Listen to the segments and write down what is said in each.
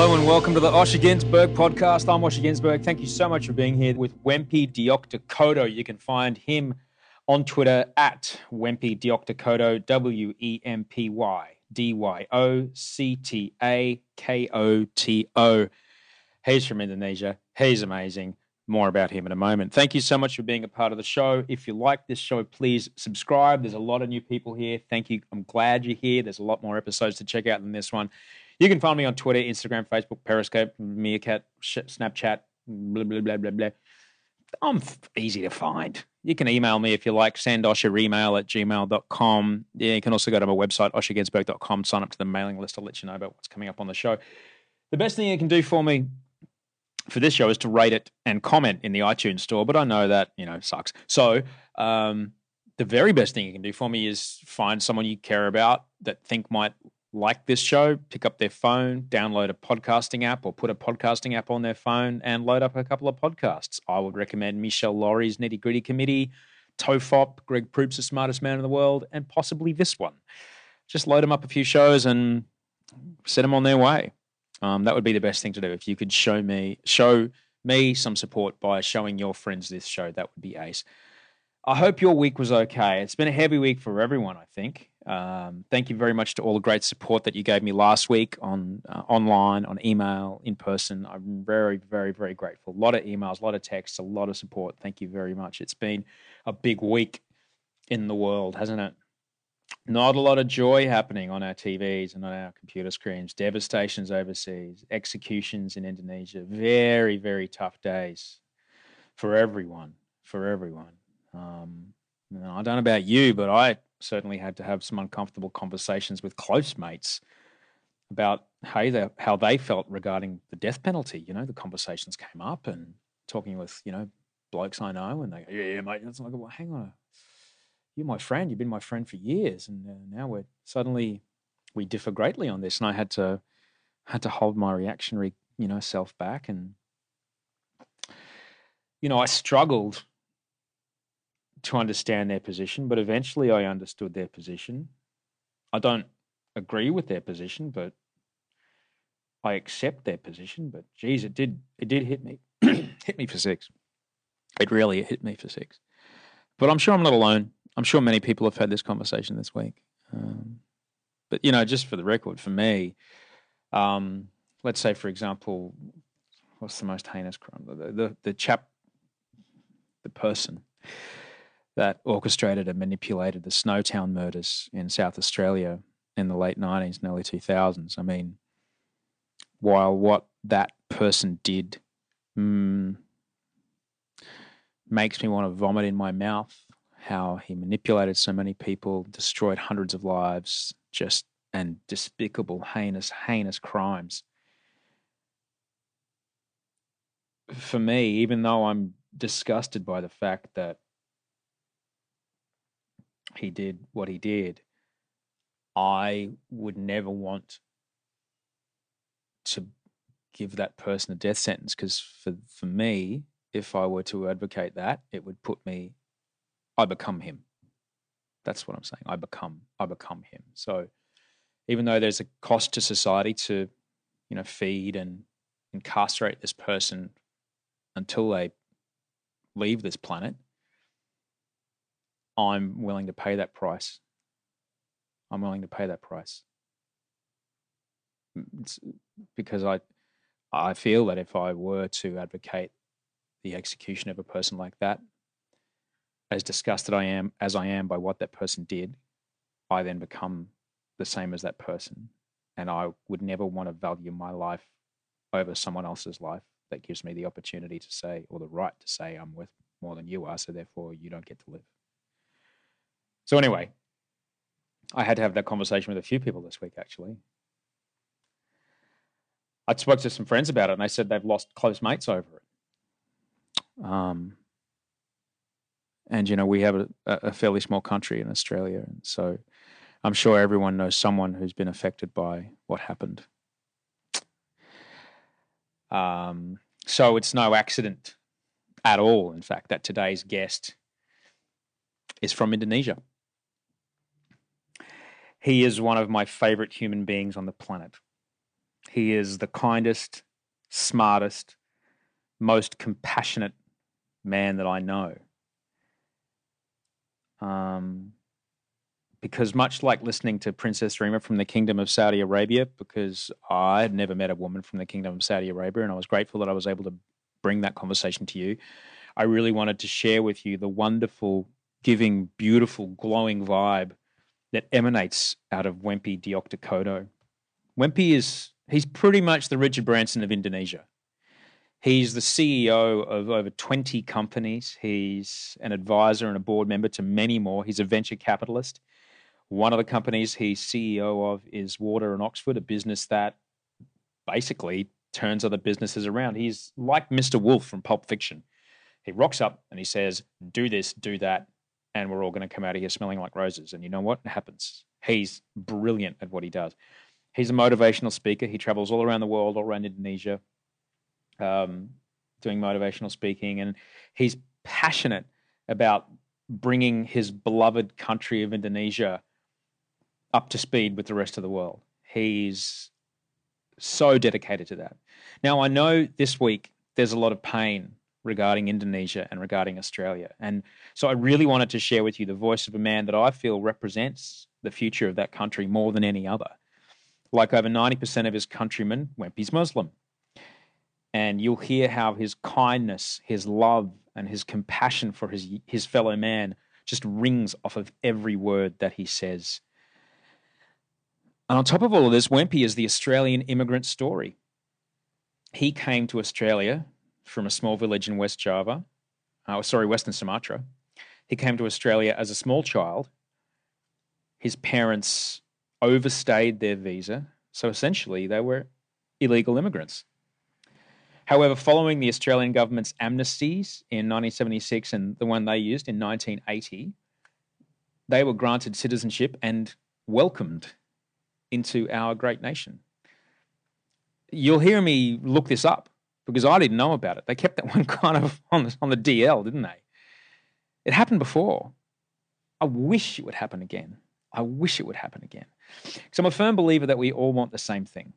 Hello and welcome to the Osher Günsberg podcast. I'm Osher Günsberg. Thank you so much for being here with Wempy Dyocta Koto. You can find him on Twitter at Wempy Dyocta Koto, W E M P Y D Y O C T A K O T O. He's from Indonesia. He's amazing. More about him in a moment. Thank you so much for being a part of the show. If you like this show, please subscribe. There's a lot of new people here. Thank you. I'm glad you're here. There's a lot more episodes to check out than this one. You can find me on Twitter, Instagram, Facebook, Periscope, Meerkat, Snapchat, blah, blah, blah, blah, blah. I'm easy to find. You can email me if you like. Send Osher email at gmail.com. Yeah, you can also go to my website, osherginsberg.com, sign up to the mailing list. I'll let you know about what's coming up on the show. The best thing you can do for me for this show is to rate it and comment in the iTunes store, but I know that, you know, sucks. So, um, the very best thing you can do for me is find someone you care about that think might like this show, pick up their phone, download a podcasting app or put a podcasting app on their phone and load up a couple of podcasts. I would recommend Michelle Laurie's Nitty Gritty Committee, Tofop, Greg Proops, the smartest man in the world, and possibly this one. Just load them up a few shows and set them on their way. Um, that would be the best thing to do. If you could show me show me some support by showing your friends this show, that would be ace. I hope your week was okay. It's been a heavy week for everyone, I think. Um, thank you very much to all the great support that you gave me last week on uh, online, on email, in person. I'm very, very, very grateful. A lot of emails, a lot of texts, a lot of support. Thank you very much. It's been a big week in the world, hasn't it? Not a lot of joy happening on our TVs and on our computer screens. Devastations overseas, executions in Indonesia. Very, very tough days for everyone. For everyone. Um, I don't know about you, but I certainly had to have some uncomfortable conversations with close mates about how they, how they felt regarding the death penalty. You know, the conversations came up and talking with, you know, blokes I know, and they go, yeah, yeah mate. It's like, well, hang on. You're my friend. You've been my friend for years. And uh, now we're suddenly, we differ greatly on this. And I had to, had to hold my reactionary, you know, self back. And, you know, I struggled to understand their position, but eventually I understood their position. I don't agree with their position, but I accept their position. But geez, it did it did hit me, hit me for six. It really hit me for six. But I'm sure I'm not alone. I'm sure many people have had this conversation this week. Um, but you know, just for the record, for me, um, let's say, for example, what's the most heinous crime? The the, the chap, the person that orchestrated and manipulated the Snowtown murders in South Australia in the late 90s and early 2000s. I mean, while what that person did mm, makes me want to vomit in my mouth, how he manipulated so many people, destroyed hundreds of lives, just and despicable, heinous, heinous crimes. For me, even though I'm disgusted by the fact that he did what he did, I would never want to give that person a death sentence because for for me, if I were to advocate that, it would put me I become him. That's what I'm saying. I become I become him. So even though there's a cost to society to, you know, feed and incarcerate this person until they leave this planet, I'm willing to pay that price. I'm willing to pay that price. It's because I I feel that if I were to advocate the execution of a person like that, as disgusted I am as I am by what that person did, I then become the same as that person. And I would never want to value my life over someone else's life that gives me the opportunity to say, or the right to say, I'm worth more than you are, so therefore you don't get to live. So, anyway, I had to have that conversation with a few people this week, actually. I spoke to some friends about it, and they said they've lost close mates over it. Um, and you know, we have a, a fairly small country in Australia, and so I'm sure everyone knows someone who's been affected by what happened. Um, so it's no accident at all, in fact, that today's guest is from Indonesia. He is one of my favorite human beings on the planet. He is the kindest, smartest, most compassionate man that I know. Um, because much like listening to Princess Rima from the Kingdom of Saudi Arabia, because I had never met a woman from the Kingdom of Saudi Arabia, and I was grateful that I was able to bring that conversation to you. I really wanted to share with you the wonderful, giving, beautiful, glowing vibe that emanates out of Wempi Dioktakodo. Wempy is he's pretty much the Richard Branson of Indonesia. He's the CEO of over 20 companies. He's an advisor and a board member to many more. He's a venture capitalist. One of the companies he's CEO of is Wardour and Oxford, a business that basically turns other businesses around. He's like Mr. Wolf from Pulp Fiction. He rocks up and he says, Do this, do that, and we're all going to come out of here smelling like roses. And you know what? It happens. He's brilliant at what he does. He's a motivational speaker. He travels all around the world, all around Indonesia, um, doing motivational speaking, and he's passionate about bringing his beloved country of Indonesia up to speed with the rest of the world. He's so dedicated to that. Now, I know this week there's a lot of pain regarding Indonesia and regarding Australia. And so I really wanted to share with you the voice of a man that I feel represents the future of that country more than any other. Like over 90% of his countrymen, Wempy's Muslim and you'll hear how his kindness, his love, and his compassion for his his fellow man just rings off of every word that he says. And on top of all of this, Wempy is the Australian immigrant story. He came to Australia from a small village in West Java, uh, sorry, Western Sumatra. He came to Australia as a small child. His parents overstayed their visa, so essentially they were illegal immigrants. However, following the Australian government's amnesties in 1976 and the one they used in 1980, they were granted citizenship and welcomed into our great nation. You'll hear me look this up because I didn't know about it. They kept that one kind of on the, on the DL, didn't they? It happened before. I wish it would happen again. I wish it would happen again. Because I'm a firm believer that we all want the same thing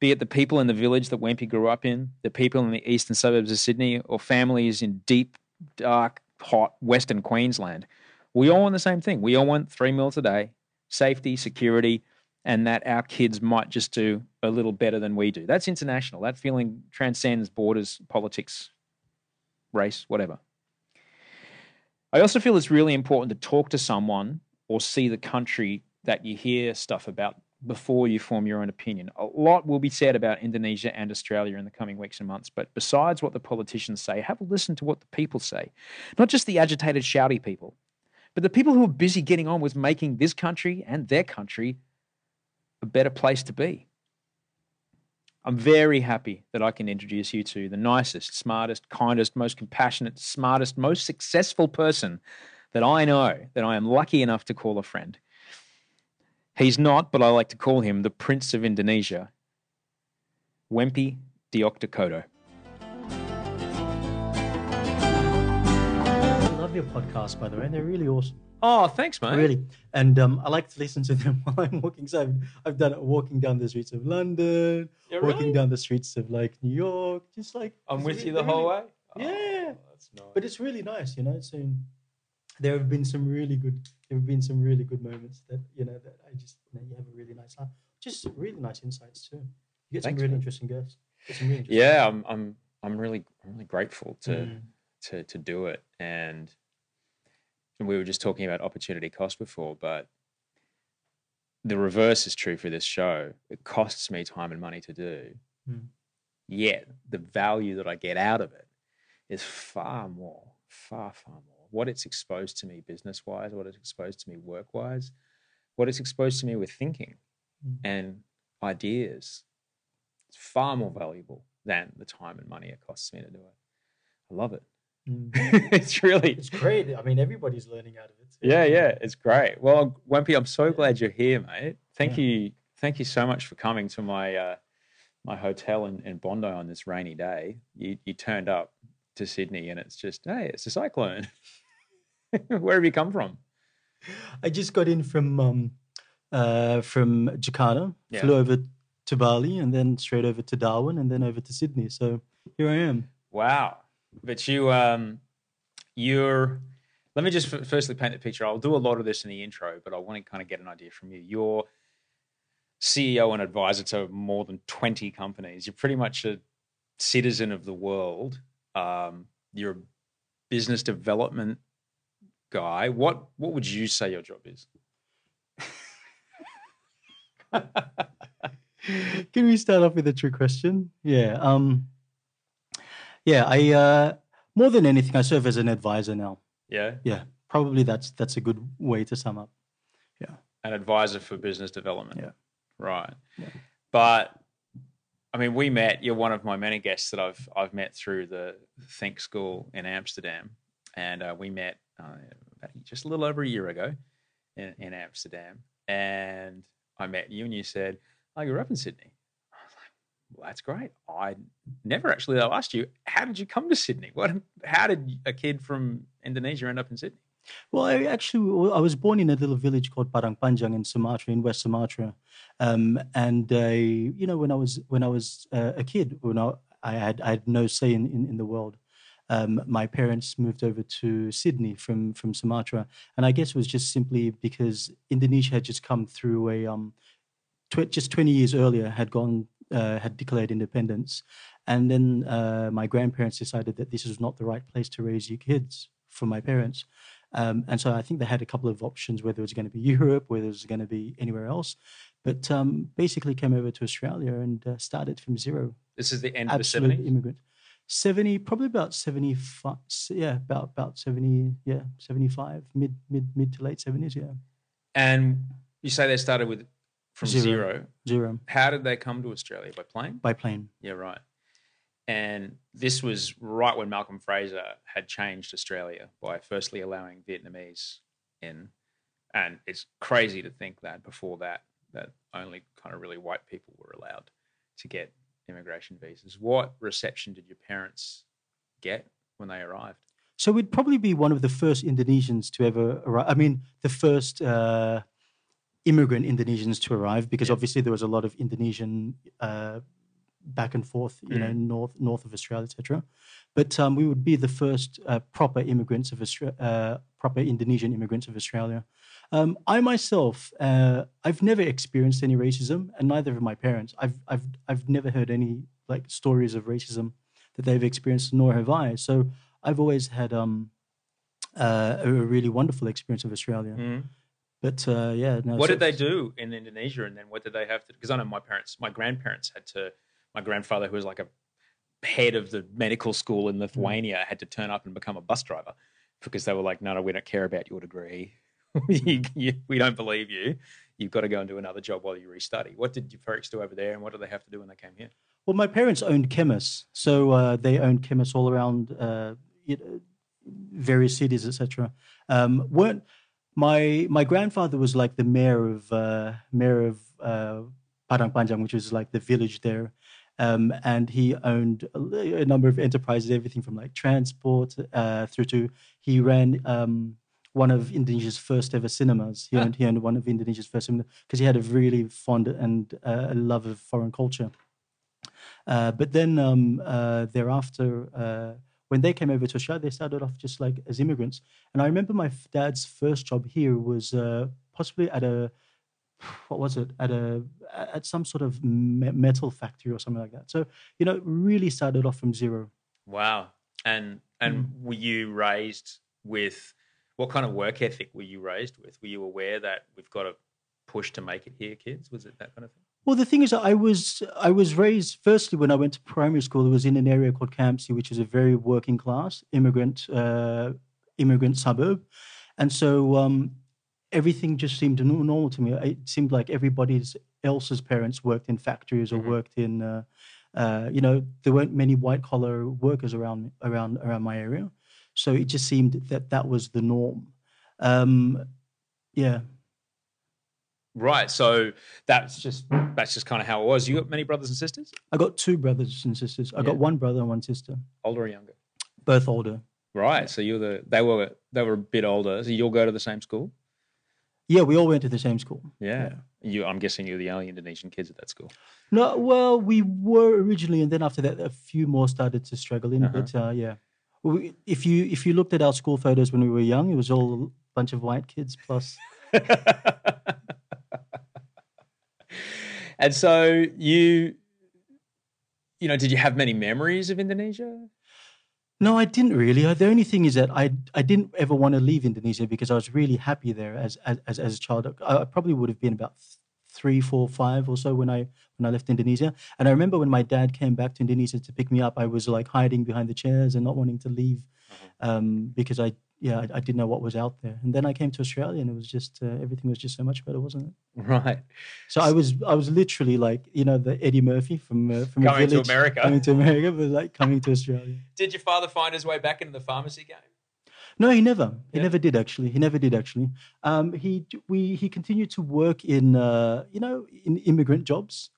be it the people in the village that Wempy grew up in, the people in the eastern suburbs of Sydney, or families in deep, dark, hot Western Queensland. We all want the same thing. We all want three meals a day, safety, security, and that our kids might just do a little better than we do. That's international. That feeling transcends borders, politics, race, whatever. I also feel it's really important to talk to someone or see the country that you hear stuff about before you form your own opinion. A lot will be said about Indonesia and Australia in the coming weeks and months, but besides what the politicians say, have a listen to what the people say. Not just the agitated, shouty people, but the people who are busy getting on with making this country and their country a better place to be. I'm very happy that I can introduce you to the nicest, smartest, kindest, most compassionate, smartest, most successful person that I know that I am lucky enough to call a friend. He's not, but I like to call him the Prince of Indonesia, Wempi Dioktakoto. I love your podcast, by the way. They're really awesome. Oh, thanks, mate. Really. And um, I like to listen to them while I'm walking. So I've, I've done it walking down the streets of London, Yeah, walking down the streets of like New York, just like. I'm with you the whole really- way. Yeah. Oh, that's nice. But it's really nice, you know. So there have been some really good, there have been some really good moments that you know that I just you know you have a really nice life. Just really nice insights too. You get some really man. interesting guests. Really interesting yeah, I'm I'm I'm really I'm really grateful to Mm. to to do it. And we were just talking about opportunity cost before, but the reverse is true for this show. It costs me time and money to do. Mm. Yet the value that I get out of it is far more, far, far more. What it's exposed to me business wise, what it's exposed to me work wise, what it's exposed to me with thinking Mm. and ideas. It's far more valuable than the time and money it costs me to do it. I love it. Mm. it's really It's great. I mean, everybody's learning out of it. too. yeah, yeah, it's great. Well, Wempy, I'm so glad you're here, mate. Thank Yeah. you, thank you so much for coming to my uh, my hotel in, in Bondi on this rainy day. You you turned up to Sydney, and it's just hey, it's a cyclone. Where have you come from? I just got in from um, uh, from Jakarta, Yeah. flew over to Bali, and then straight over to Darwin, and then over to Sydney. So here I am. Wow, but you um, you're. Let me just firstly paint the picture. I'll do a lot of this in the intro, but I want to kind of get an idea from you. You're CEO and advisor to more than 20 companies. You're pretty much a citizen of the world. Um, you're a business development guy. What what would you say your job is? Can we start off with a true question? Yeah. Um, yeah. I uh, more than anything, I serve as an advisor now. Yeah, Yeah. Probably that's that's a good way to sum up. Yeah. An advisor for business development. Yeah. Right. Yeah. But I mean, we met. You're one of my many guests that I've I've met through the THNK School in Amsterdam, and uh, we met uh, just a little over a year ago in, in Amsterdam. And I met you, and you said, "I grew up in Sydney." "Well, that's great." I never actually asked you, "How did you come to Sydney? What? How did a kid from Indonesia end up in Sydney?" Well, I actually I was born in a little village called Padang Panjang in Sumatra, in West Sumatra, um, and you know when I was when I was uh, a kid, when I, I had I had no say in in, in the world. Um, my parents moved over to Sydney from from Sumatra, and I guess it was just simply because Indonesia had just come through a um, tw- just twenty years earlier had gone uh, had declared independence, and then uh, my grandparents decided that this was not the right place to raise your kids for my parents. Um, and so I think they had a couple of options, whether it was going to be Europe, whether it was going to be anywhere else. But um, basically came over to Australia and uh, started from zero. This is the end of the Absolute 70s. immigrant. 70, probably about 75, yeah, about, about 70, yeah, 75, mid, mid, mid to late 70s, yeah. And you say they started with from Zero. zero. Zero How did they come to Australia by plane? by plane. Yeah, right. And this was right when Malcolm Fraser had changed Australia by firstly allowing Vietnamese in. And it's crazy to think that before that, that only kind of really white people were allowed to get immigration visas. What reception did your parents get when they arrived? So we'd probably be one of the first Indonesians to ever arrive. I mean, the first uh, immigrant Indonesians to arrive, because Yeah. obviously there was a lot of Indonesian uh, back and forth, you know, north north of Australia, etc. But um, we would be the first uh, proper immigrants of Australia, uh, proper Indonesian immigrants of Australia. Um, I myself, uh, I've never experienced any racism, and neither have my parents. I've I've I've never heard any like stories of racism that they've experienced, nor have I. So I've always had um, uh, a really wonderful experience of Australia. But uh, yeah, no. what so- did they do in Indonesia, and then what did they have to? Because I know my parents, my grandparents had to. My grandfather, who was like a head of the medical school in Lithuania, had to turn up and become a bus driver, because they were like, no, no, we don't care about your degree. you, you, we don't believe you. You've got to go and do another job while you restudy. What did your folks do over there, and what do they have to do when they came here? Well, my parents owned chemists, so uh, they owned chemists all around uh, various cities, etc. Um, weren't my my grandfather was like the mayor of uh, mayor of uh, Padang Panjang, which was like the village there, um, and he owned a, a, number of enterprises, everything from like transport uh, through to he ran. Um, one of Indonesia's first ever cinemas. He, owned, he owned one of Indonesia's first cinemas because he had a really fond and uh, love of foreign culture. Uh, but then um, uh, thereafter, uh, when they came over to Australia, they started off just like as immigrants. And I remember my dad's first job here was uh, possibly at a what was it at a at some sort of metal factory or something like that. So you know, really started off from zero. Wow. And and mm. were you raised with what kind of work ethic were you raised with? Were you aware that we've got to push to make it here, kids? Was it that kind of thing? Well, the thing is, I was I was raised firstly when I went to primary school. It was in an area called Campsie, which is a very working class immigrant uh, immigrant suburb, and so um, everything just seemed normal to me. It seemed like everybody else's parents worked in factories or mm-hmm. worked in, uh, uh, you know, there weren't many white collar workers around around around my area. So it just seemed that that was the norm. Um, yeah. Right. So that's just that's just kind of how it was. You got many brothers and sisters? I got two brothers and sisters. I yeah. got one brother and one sister. Older or younger? Both older. Right. So you're the they were they were a bit older. So you'll go to the same school? Yeah, we all went to the same school. Yeah. yeah. You I'm guessing you're the only Indonesian kids at that school. No, well, we were originally and then after that a few more started to struggle in, uh-huh. but uh, yeah if you if you looked at our school photos when we were young, it was all a bunch of white kids plus. and so you, you know, did you have many memories of Indonesia? No, I didn't really. The only thing is that I I didn't ever want to leave Indonesia because I was really happy there as as as a child. I probably would have been about three, four, five or so when I when I left Indonesia. And I remember when my dad came back to Indonesia to pick me up, I was like hiding behind the chairs and not wanting to leave mm-hmm. um, because I yeah I, I, didn't know what was out there. And then I came to Australia and it was just uh, everything was just so much better, wasn't it? Right. So I was I was literally like you know the Eddie Murphy from uh, from coming village, to America, coming to America, but like coming to Australia. Did your father find his way back into the pharmacy game? No, he never. He yeah. never did actually. He never did actually. Um, he we he continued to work in uh, you know in immigrant jobs,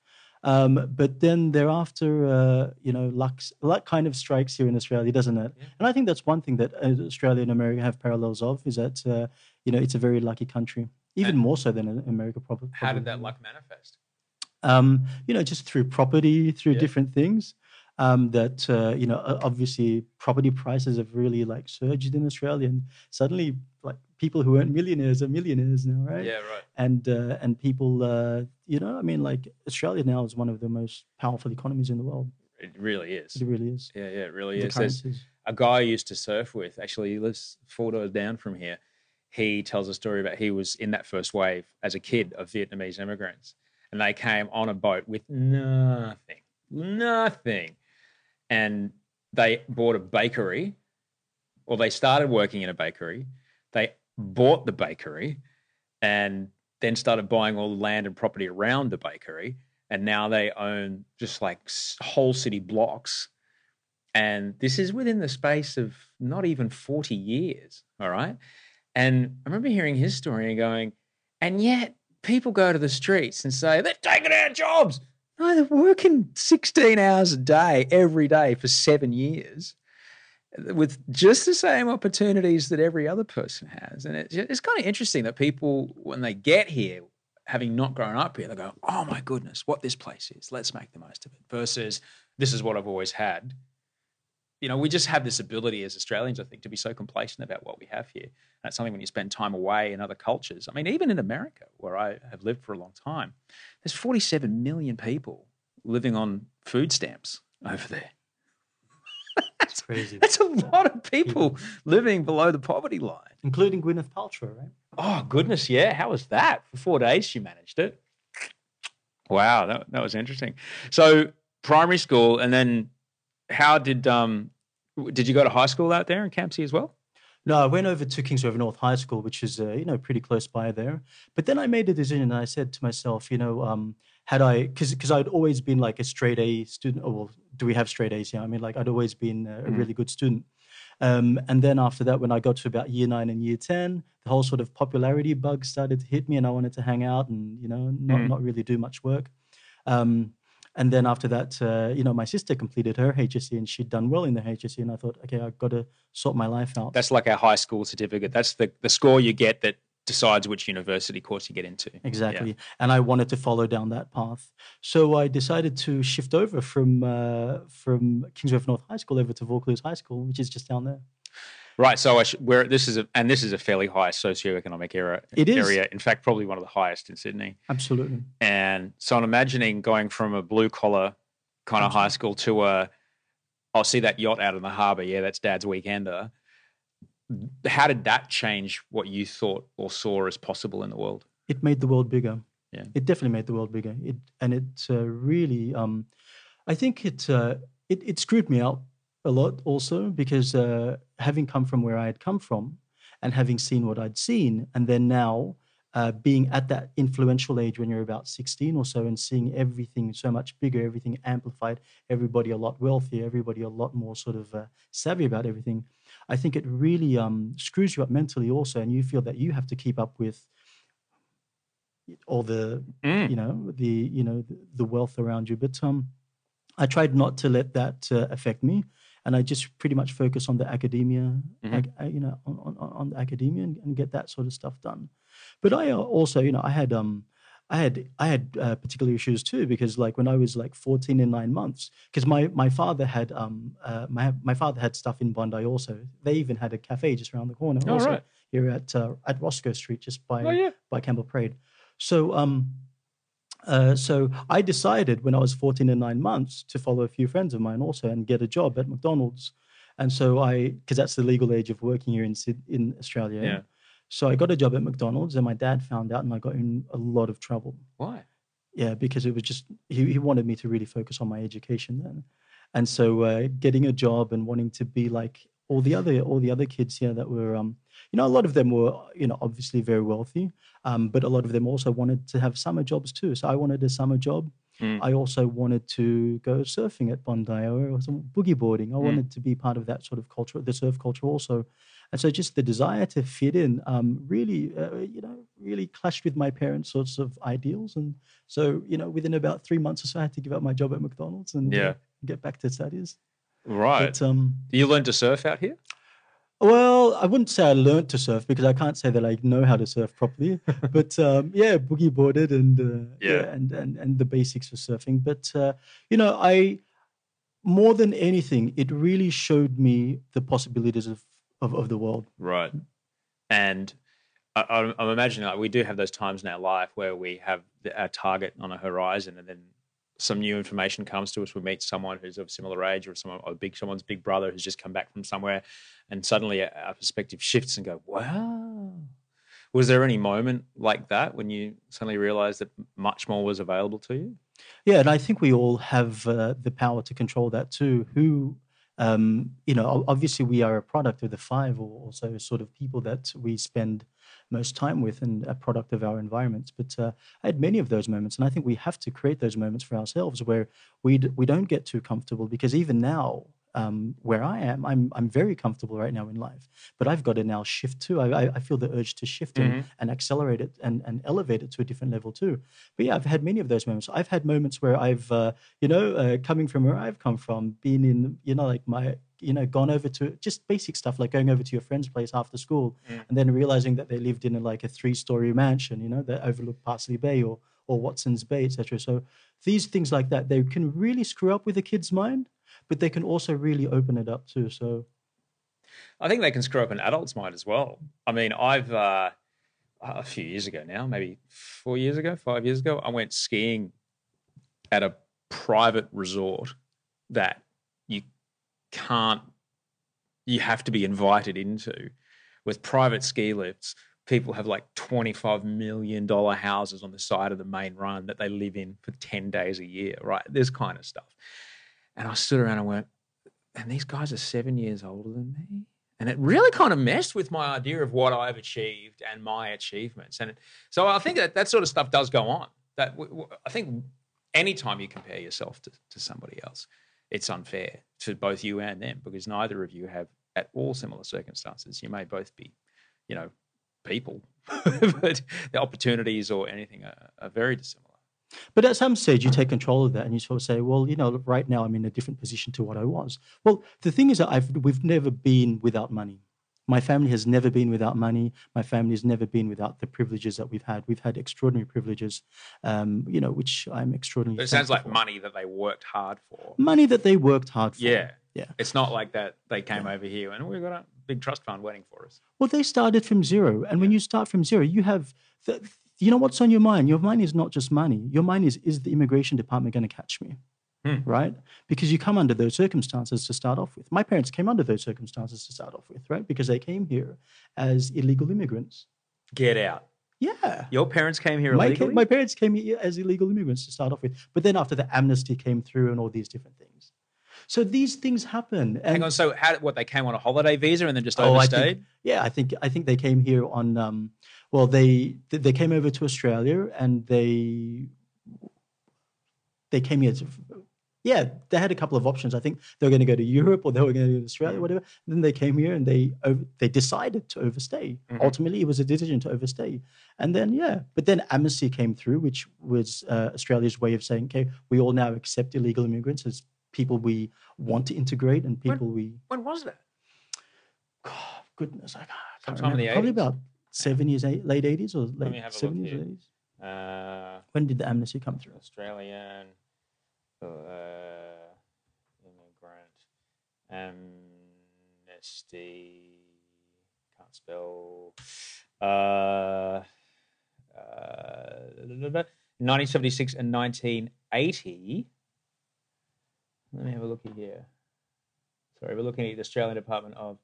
um, but then thereafter, uh, you know, luck luck kind of strikes here in Australia, doesn't it? Yeah. And I think that's one thing that uh, Australia and America have parallels of is that uh, you know it's a very lucky country, even and more so than America. Probably. How did that luck manifest? Um, you know, just through property, through yeah. different things um, that uh, you know obviously property prices have really like surged in Australia, and suddenly like people who weren't millionaires are millionaires now, right? Yeah, right. And uh, and people, uh, you know, I mean, like Australia now is one of the most powerful economies in the world. It really is. It really is. Yeah, yeah, it really the is. There's a guy I used to surf with. Actually, he lives four doors down from here. He tells a story about he was in that first wave as a kid of Vietnamese immigrants, and they came on a boat with nothing, nothing and they bought a bakery, or they started working in a bakery. They bought the bakery and then started buying all the land and property around the bakery. And now they own just like whole city blocks. And this is within the space of not even 40 years. All right. And I remember hearing his story and going, and yet people go to the streets and say, they're taking our jobs. No, they're working 16 hours a day every day for seven years with just the same opportunities that every other person has. And it's, it's kind of interesting that people, when they get here, having not grown up here, they go, oh my goodness, what this place is. Let's make the most of it. Versus, this is what I've always had you know, we just have this ability as Australians, I think, to be so complacent about what we have here. That's something when you spend time away in other cultures. I mean, even in America, where I have lived for a long time, there's 47 million people living on food stamps over there. that's crazy. That's a lot of people living below the poverty line, including Gwyneth Paltrow, right? Oh goodness, yeah. How was that? For four days, she managed it. Wow, that, that was interesting. So primary school, and then how did um did you go to high school out there in Campsie as well? No, I went over to Kingsgrove North High School, which is uh, you know pretty close by there. But then I made a decision, and I said to myself, you know, um, had I because because I'd always been like a straight A student. Oh, well, do we have straight A's? Yeah, I mean, like I'd always been a, a really good student. Um, and then after that, when I got to about year nine and year ten, the whole sort of popularity bug started to hit me, and I wanted to hang out and you know not not really do much work. Um, and then after that, uh, you know, my sister completed her HSC and she'd done well in the HSC, and I thought, okay, I've got to sort my life out. That's like a high school certificate. That's the, the score you get that decides which university course you get into. Exactly. And I wanted to follow down that path. So I decided to shift over from uh, from Kingsgrove North High School over to Vaucluse High School, which is just down there. Right. So I sh- where this is a and this is a fairly high socioeconomic era. It is. area. In fact, probably one of the highest in Sydney. Absolutely. And so I'm imagining going from a blue collar kind of high school to a I'll see that yacht out in the harbour. Yeah, that's dad's weekender. How did that change what you thought or saw as possible in the world? It made the world bigger. Yeah. It definitely made the world bigger. It and it uh, really, um, I think it, uh, it it screwed me out a lot also because uh, having come from where I had come from and having seen what I'd seen, and then now uh, being at that influential age when you're about 16 or so and seeing everything so much bigger, everything amplified, everybody a lot wealthier, everybody a lot more sort of uh, savvy about everything, I think it really um, screws you up mentally also, and you feel that you have to keep up with all the you know the you know the, the wealth around you. But um i tried not to let that uh, affect me and i just pretty much focus on the academia ac- uh, you know on, on, on the academia and, and get that sort of stuff done but i uh, also you know i had um I had I had uh, particular issues too because like when I was like 14 and nine months because my my father had um uh, my my father had stuff in Bondi also they even had a cafe just around the corner Oh, also right. here at uh, at Roscoe Street just by Oh, yeah. by Campbell Parade so um uh, so I decided when I was 14 and nine months to follow a few friends of mine also and get a job at McDonald's. And so I, because that's the legal age of working here in in Australia. Yeah. So I got a job at McDonald's, and my dad found out, and I got in a lot of trouble. Why? Yeah, because it was just he, he wanted me to really focus on my education then, and so uh, getting a job and wanting to be like all the other all the other kids here that were um you know a lot of them were you know obviously very wealthy, um but a lot of them also wanted to have summer jobs too. So I wanted a summer job. I also wanted to go surfing at Bondi or some boogie boarding. I wanted to be part of that sort of culture, the surf culture also. And so just the desire to fit in um, really, uh, you know, really clashed with my parents' sorts of ideals. And so, you know, within about three months or so, I had to give up my job at McDonald's and uh, Yeah. get back to studies. Right. But um, you learned to surf out here? well, I wouldn't say I learned to surf because I can't say that I know how to surf properly. but um, yeah, boogie boarded and uh, Yeah. and, and and the basics of surfing. But uh, you know, I more than anything, it really showed me the possibilities of of, of the world. Right. And I, I'm- I'm imagining like we do have those times in our life where we have the, our target on a horizon, and then some new information comes to us. We meet someone who's of similar age, or someone, or big someone's big brother who's just come back from somewhere, and suddenly our perspective shifts and go, "Wow." Was there any moment like that when you suddenly realized that much more was available to you? Yeah, and I think we all have uh, the power to control that too. Who, um, you know, obviously we are a product of the five, or also sort of people that we spend most time with, and a product of our environments. But uh, I had many of those moments, and I think we have to create those moments for ourselves where we we don't get too comfortable because even now. Um, where I am, I'm I'm very comfortable right now in life, but I've got to now shift too. I, I, feel the urge to shift and, and accelerate it and, and elevate it to a different level too. But yeah, I've had many of those moments. I've had moments where I've, uh, you know, uh, coming from where I've come from, been in, you know, like my, you know, gone over to just basic stuff like going over to your friend's place after school, and then realizing that they lived in a, like a three-story mansion, you know, that overlooked Parsley Bay or or Watson's Bay, etc. So these things like that, they can really screw up with a kid's mind, but they can also really open it up too. So I think they can screw up an adult's mind as well. I mean, I've uh, a few years ago now, maybe four years ago, five years ago, I went skiing at a private resort that you can't, you have to be invited into with private ski lifts. People have like $25 million houses on the side of the main run that they live in for 10 days a year, right? This kind of stuff. And I stood around and went, and these guys are seven years older than me And it really kind of messed with my idea of what I've achieved and my achievements. And so I think that that sort of stuff does go on. That w- w- I think anytime you compare yourself to, to somebody else, it's unfair to both you and them because neither of you have at all similar circumstances. You may both be, you know, people, but the opportunities or anything are, are very dissimilar. But at some stage, you take control of that, and you sort of say, "Well, you know, right now I'm in a different position to what I was." Well, the thing is that I've we've never been without money. My family has never been without money. My family has never been without the privileges that we've had. We've had extraordinary privileges, um, you know, which I'm extraordinarily. But it sounds like for. money that they worked hard for. money that they worked hard for. Yeah. yeah. It's not like that they came over here and we've got a big trust fund waiting for us. Well, they started from zero, and when you start from zero, you have the, you know what's on your mind. Your mind is not just money. Your mind is is the immigration department going to catch me, Hmm. right? Because you come under those circumstances to start off with. My parents came under those circumstances to start off with, right? Because they came here as illegal immigrants. Get out. Yeah. Your parents came here My, illegally? my parents came here as illegal immigrants to start off with, but then after the amnesty came through and all these different things. So these things happen. And Hang on. So, how, what, they came on a holiday visa and then just Oh, I overstayed? think, yeah, I think I think they came here on. Um, well, they they came over to Australia and they they came here to. Yeah, they had a couple of options. I think they were going to go to Europe or they were going to go to Australia, Mm. whatever. And then they came here and they over, they decided to overstay. Mhm. Ultimately, it was a decision to overstay. And then yeah, but then amnesty came through, which was uh, Australia's way of saying, okay, we all now accept illegal immigrants as people we want to integrate and When- people we When was that? God, goodness, I can't, I can't Sometime in remember. the Probably 80s? about seventies, eight, late eighties or me late have a look seventies, here. eighties. Uh, When did the amnesty come through? Australian uh, immigrant amnesty. Can't spell. Uh, uh, 1976 and 1980. Let me have a look here. Sorry, we're looking at the Australian Department of.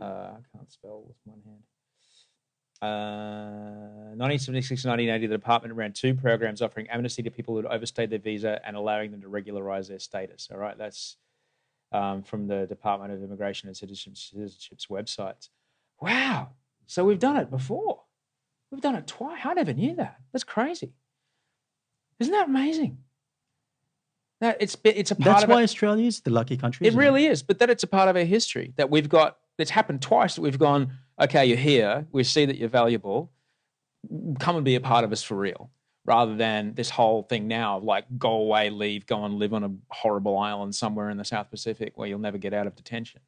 Uh, I can't spell with one hand. Uh, 1976 and 1980, the department ran two programs offering amnesty to people who had overstayed their visa and allowing them to regularize their status. All right, that's um, from the Department of Immigration and Citizenship's websites. Wow, so we've done it before. We've done it twice. I never knew that. That's crazy. Isn't that amazing? That it's it's a part That's why it. Australia is the lucky country. It really is, but that it's a part of our history that we've got. It's happened twice that we've gone. Okay, you're here. We see that you're valuable. Come and be a part of us for real, rather than this whole thing now of like go away, leave, go and live on a horrible island somewhere in the South Pacific where you'll never get out of detention.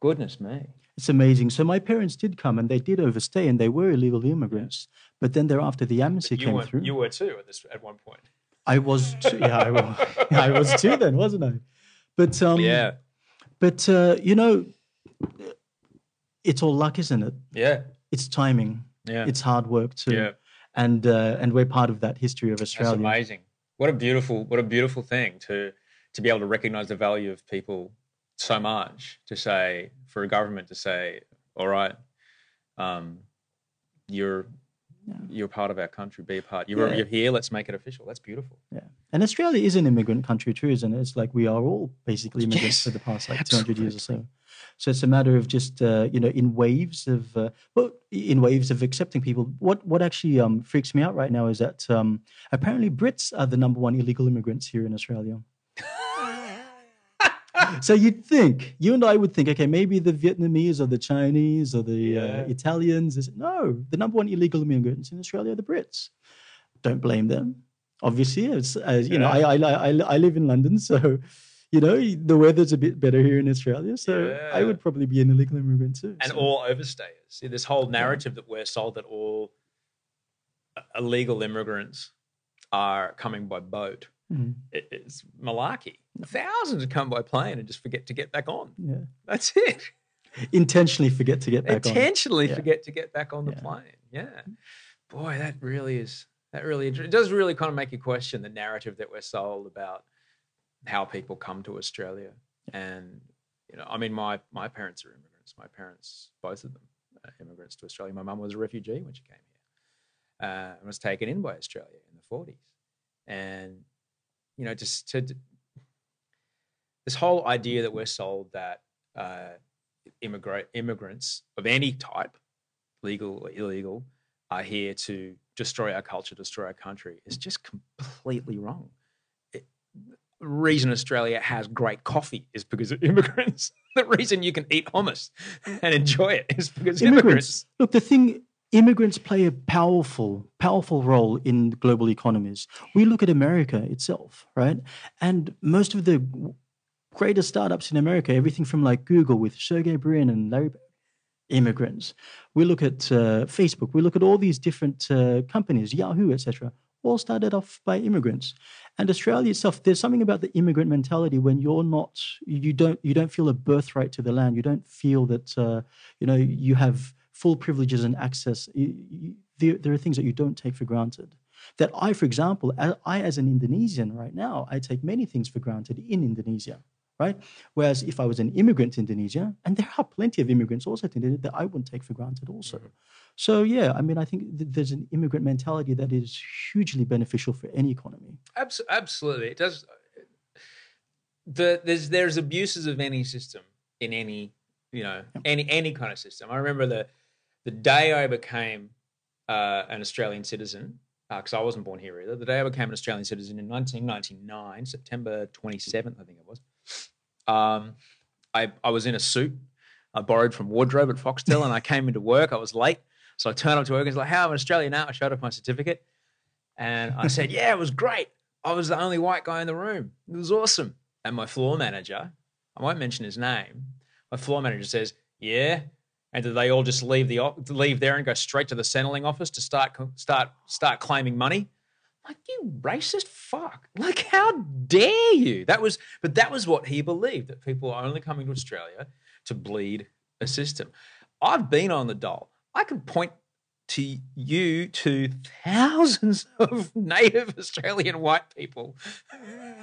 Goodness me. It's amazing. So my parents did come and they did overstay and they were illegal immigrants. But then thereafter the amnesty came were through. you were too at this at one point. I was too, yeah, I was, I was too then, wasn't I? But um, yeah, But uh, you know, it's all luck, isn't it? yeah, It's timing. yeah. It's hard work too. Yeah. And uh, and we're part of that history of Australia. That's amazing. What a beautiful, what a beautiful thing to to be able to recognize the value of people so much. To say for a government to say, "All right, um, you're you're part of our country. Be a part. You're Yeah. you're here. Let's make it official." That's beautiful. Yeah. And Australia is an immigrant country too, isn't it? It's like we are all basically immigrants Yes, for the past like 200 years or so. So it's a matter of just, uh, you know, in waves of, uh, well, in waves of accepting people. What what actually um, freaks me out right now is that um, apparently Brits are the number one illegal immigrants here in Australia. so you'd think, you and I would think, okay, maybe the Vietnamese or the Chinese or the Yeah. uh, Italians. Is, no, the number one illegal immigrants in Australia are the Brits. Don't blame them. Obviously, it's, uh, you know, I, I, I, I live in London, so, you know, the weather's a bit better here in Australia. So I would probably be an illegal immigrant too. And so. all overstayers. See, this whole narrative that we're sold that all illegal immigrants are coming by boat. It, it's malarkey. Thousands come by plane and just forget to get back on. Yeah. That's it. Intentionally forget to get back on. intentionally Yeah. forget to get back on the Yeah. plane. Yeah. Boy, that really is that really it does really kind of make you question the narrative that we're sold about how people come to Australia. And you know, I mean my my parents are immigrants. My parents, both of them, are immigrants to Australia. My mum was a refugee when she came here. Uh, and was taken in by Australia in the 40s. And you know, just to this whole idea that we're sold that uh, immigrant immigrants of any type, legal or illegal, are here to destroy our culture, destroy our country is just completely wrong. It, the reason Australia has great coffee is because of immigrants. the reason you can eat hummus and enjoy it is because of immigrants. Look, the thing immigrants play a powerful, powerful role in global economies. We look at America itself, right? And most of the greatest startups in America, everything from like Google with Sergey Brin and Larry immigrants. We look at uh, Facebook. We look at all these different uh, companies, Yahoo, etc. All started off by immigrants. And Australia itself, there's something about the immigrant mentality when you're not, you don't, you don't feel a birthright to the land. You don't feel that, uh, you know, you have full privileges and access. You, you, there, there are things that you don't take for granted. That I, for example, I, I as an Indonesian right now, I take many things for granted in Indonesia right? Whereas if I was an immigrant to Indonesia, and there are plenty of immigrants also to Indonesia that I wouldn't take for granted also. Mm-hmm. So yeah, I mean, I think th- there's an immigrant mentality that is hugely beneficial for any economy. Absolutely, it does. The, there's there's abuses of any system in any you know any any kind of system. I remember the the day I became uh, an Australian citizen because uh, I wasn't born here either. The day I became an Australian citizen in 1999, September 27th, I think it was. Um, I I was in a suit. I borrowed from wardrobe at Foxtel, and I came into work. I was late, so I turned up to work and was like, "How I'm in Australia now." I showed off my certificate, and I said, "Yeah, it was great. I was the only white guy in the room. It was awesome." And my floor manager, I won't mention his name, my floor manager says, "Yeah." And did they all just leave the leave there and go straight to the Centrelink office to start start start claiming money? Like you racist fuck! Like how dare you? That was, but that was what he believed that people are only coming to Australia to bleed a system. I've been on the dole. I can point to you to thousands of native Australian white people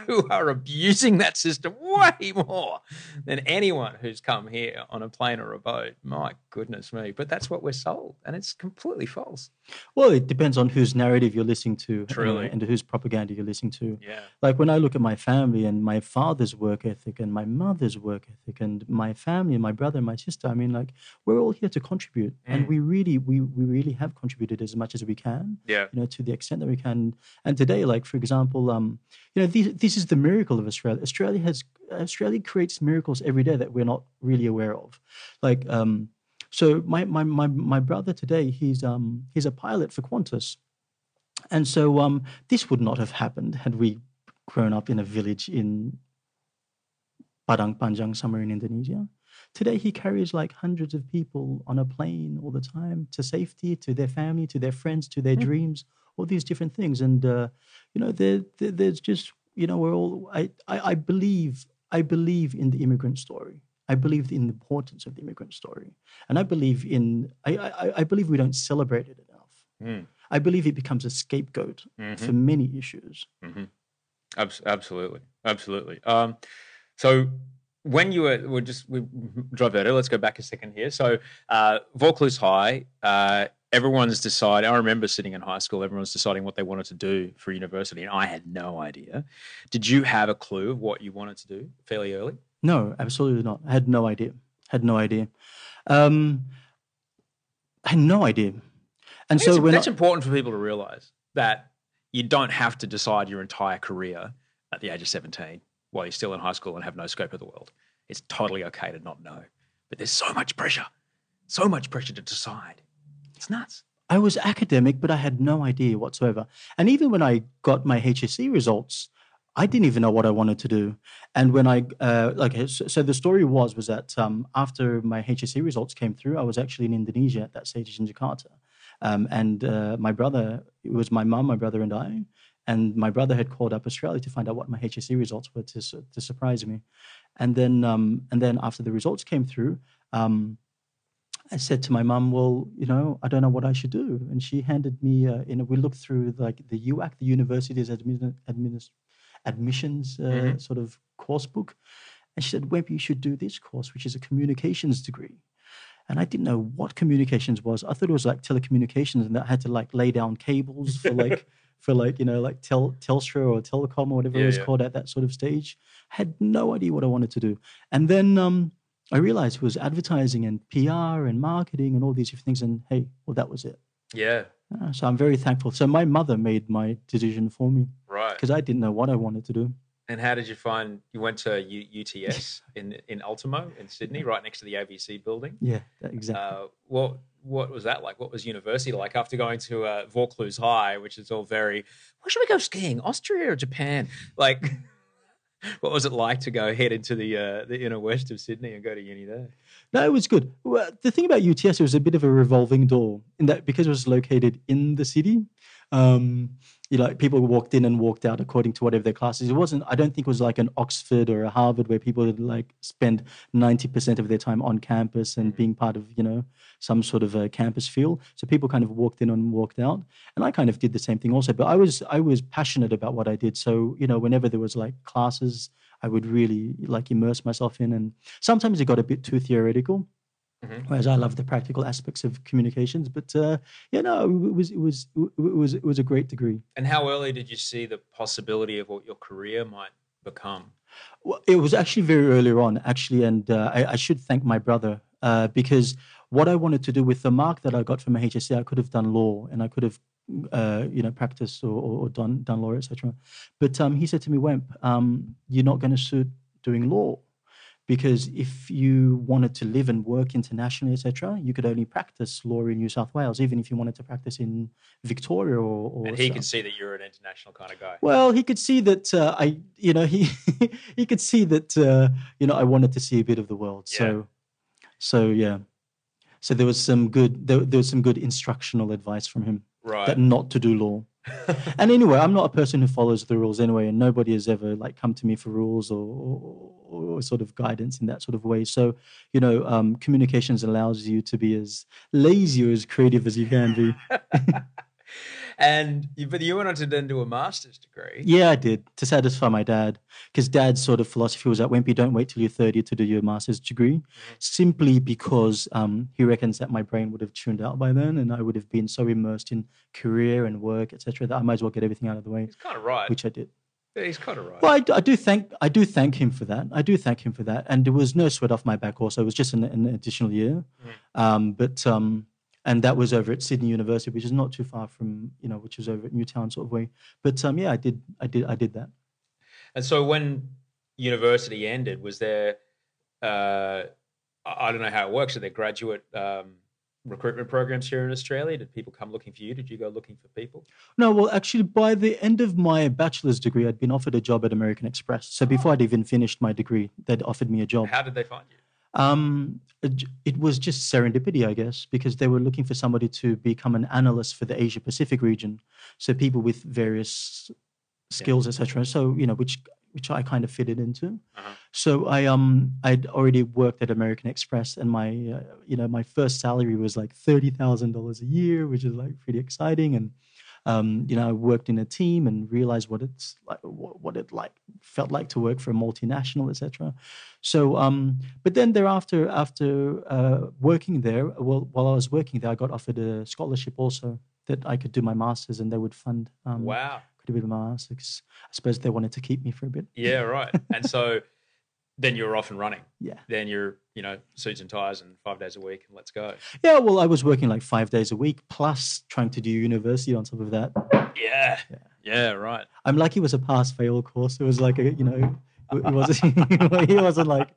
who are abusing that system way more than anyone who's come here on a plane or a boat. My goodness me. But that's what we're sold, and it's completely false. Well, it depends on whose narrative you're listening to Truly. and, whose propaganda you're listening to. Yeah. Like when I look at my family and my father's work ethic and my mother's work ethic and my family and my brother and my sister, I mean, like, we're all here to contribute. Mm. And we really, we, we really have contributed as much as we can. Yeah. You know, to the extent that we can. And today, like, for example, um, you know, this, this is the miracle of Australia. Australia has Australia creates miracles every day that we're not really aware of. Like, um, so my my my my brother today, he's um he's a pilot for Qantas, and so um this would not have happened had we grown up in a village in Padang Panjang, somewhere in Indonesia. Today, he carries like hundreds of people on a plane all the time to safety, to their family, to their friends, to their mm. dreams, all these different things. And, uh, you know, there, there, there's just, you know, we're all, I, I, I believe, I believe in the immigrant story. I believe in the importance of the immigrant story. And I believe in, I, I, I believe we don't celebrate it enough. Mm. I believe it becomes a scapegoat mm-hmm. for many issues. Mm-hmm. absolutely. Absolutely. Um, so when you were, we'll just we drove that. Let's go back a second here. So, uh, Vaucluse High, uh, everyone's deciding. I remember sitting in high school, everyone's deciding what they wanted to do for university, and I had no idea. Did you have a clue of what you wanted to do fairly early? No, absolutely not. I had no idea. Had no idea. Um, I had no idea. And so when that's I, important for people to realize that you don't have to decide your entire career at the age of 17 while you're still in high school and have no scope of the world. It's totally okay to not know. But there's so much pressure, so much pressure to decide. It's nuts. I was academic, but I had no idea whatsoever. And even when I got my HSC results, I didn't even know what I wanted to do. And when I uh, like, so, the story was was that um, after my HSC results came through, I was actually in Indonesia at that stage in Jakarta, um, and uh, my brother, it was my mum, my brother, and I, and my brother had called up Australia to find out what my HSC results were to, to surprise me. And then, um, and then after the results came through, um, I said to my mum, "Well, you know, I don't know what I should do." And she handed me, uh, you know, we looked through like the UAC, the University's admin, admin, admissions uh, mm-hmm. sort of course book, and she said, "Webb, you should do this course, which is a communications degree." And I didn't know what communications was. I thought it was like telecommunications, and that I had to like lay down cables for like for like you know like Tel Telstra or Telecom or whatever yeah, it was yeah. called at that sort of stage. I had no idea what I wanted to do, and then um, I realized it was advertising and PR and marketing and all these different things. And hey, well, that was it. Yeah. Uh, so I'm very thankful. So my mother made my decision for me Right. because I didn't know what I wanted to do. And how did you find you went to U- UTS in in Ultimo in Sydney, right next to the ABC building? Yeah, exactly. Uh, what what was that like? What was university like after going to uh, Vaucluse High, which is all very? Where should we go skiing? Austria or Japan? Like, what was it like to go head into the uh, the inner west of Sydney and go to uni there? No, it was good. Well, the thing about UTS, it was a bit of a revolving door in that because it was located in the city. Um, you know, people walked in and walked out according to whatever their classes. It wasn't. I don't think it was like an Oxford or a Harvard where people would like spend ninety percent of their time on campus and mm-hmm. being part of you know some sort of a campus feel. So people kind of walked in and walked out, and I kind of did the same thing also. But I was I was passionate about what I did. So you know, whenever there was like classes, I would really like immerse myself in, and sometimes it got a bit too theoretical whereas I love the practical aspects of communications. But uh, yeah, no, it was it was it was it was a great degree. And how early did you see the possibility of what your career might become? Well, it was actually very early on, actually, and uh, I, I should thank my brother uh, because what I wanted to do with the mark that I got from HSC, I could have done law and I could have, uh, you know, practiced or, or, or done done law, etc. But um, he said to me, "Wemp, um, you're not going to suit doing law." Because if you wanted to live and work internationally, etc., you could only practice law in New South Wales, even if you wanted to practice in Victoria or. or And he South- could see that you're an international kind of guy. well, he could see that uh, I, you know, he he could see that uh, you know I wanted to see a bit of the world. So, so yeah, so there was some good there, there was some good instructional advice from him Right. that not to do law. And anyway, I'm not a person who follows the rules anyway, and nobody has ever like come to me for rules or, or, or sort of guidance in that sort of way. So, you know, um, communications allows you to be as lazy or as creative as you can be. and you, but you went on to then do a master's degree. Yeah, I did to satisfy my dad because dad's sort of philosophy was that Wempy, don't wait till you're 30 to do your master's degree, simply because um, he reckons that my brain would have tuned out by then and I would have been so immersed in career and work, etc., that I might as well get everything out of the way, He's kind of right. which I did. Yeah, he's kind of right. Well, I do thank I do thank him for that. I do thank him for that, and there was no sweat off my back. Also, it was just an, an additional year, um, but um, and that was over at Sydney University, which is not too far from you know, which is over at Newtown sort of way. But um, yeah, I did I did I did that. And so when university ended, was there, uh, I don't know how it works, are there graduate um, recruitment programs here in Australia? Did people come looking for you? Did you go looking for people? No, well, actually, by the end of my bachelor's degree, I'd been offered a job at American Express. So before I'd even finished my degree, they'd offered me a job. How did they find you? Um, it was just serendipity, I guess, because they were looking for somebody to become an analyst for the Asia Pacific region. So people with various skills, etc. So you know, which which I kind of fitted into. So I um I'd already worked at American Express, and my uh, you know my first salary was like thirty thousand dollars a year, which is like pretty exciting. And um, you know, I worked in a team and realized what it's like, what, it like felt like to work for a multinational, etc. So, um, but then thereafter, after uh, working there, well, while I was working there, I got offered a scholarship also that I could do my masters, and they would fund. Um, Wow. Could have been my masters. I suppose they wanted to keep me for a bit. Yeah, right. and so then you're off and running. Yeah. Then you're, you know, suits and ties and five days a week and let's go. Yeah, well, I was working like five days a week, plus trying to do university on top of that. Yeah. Yeah, right. I'm lucky it was a pass fail course. It was like a, you know, it wasn't, it wasn't like,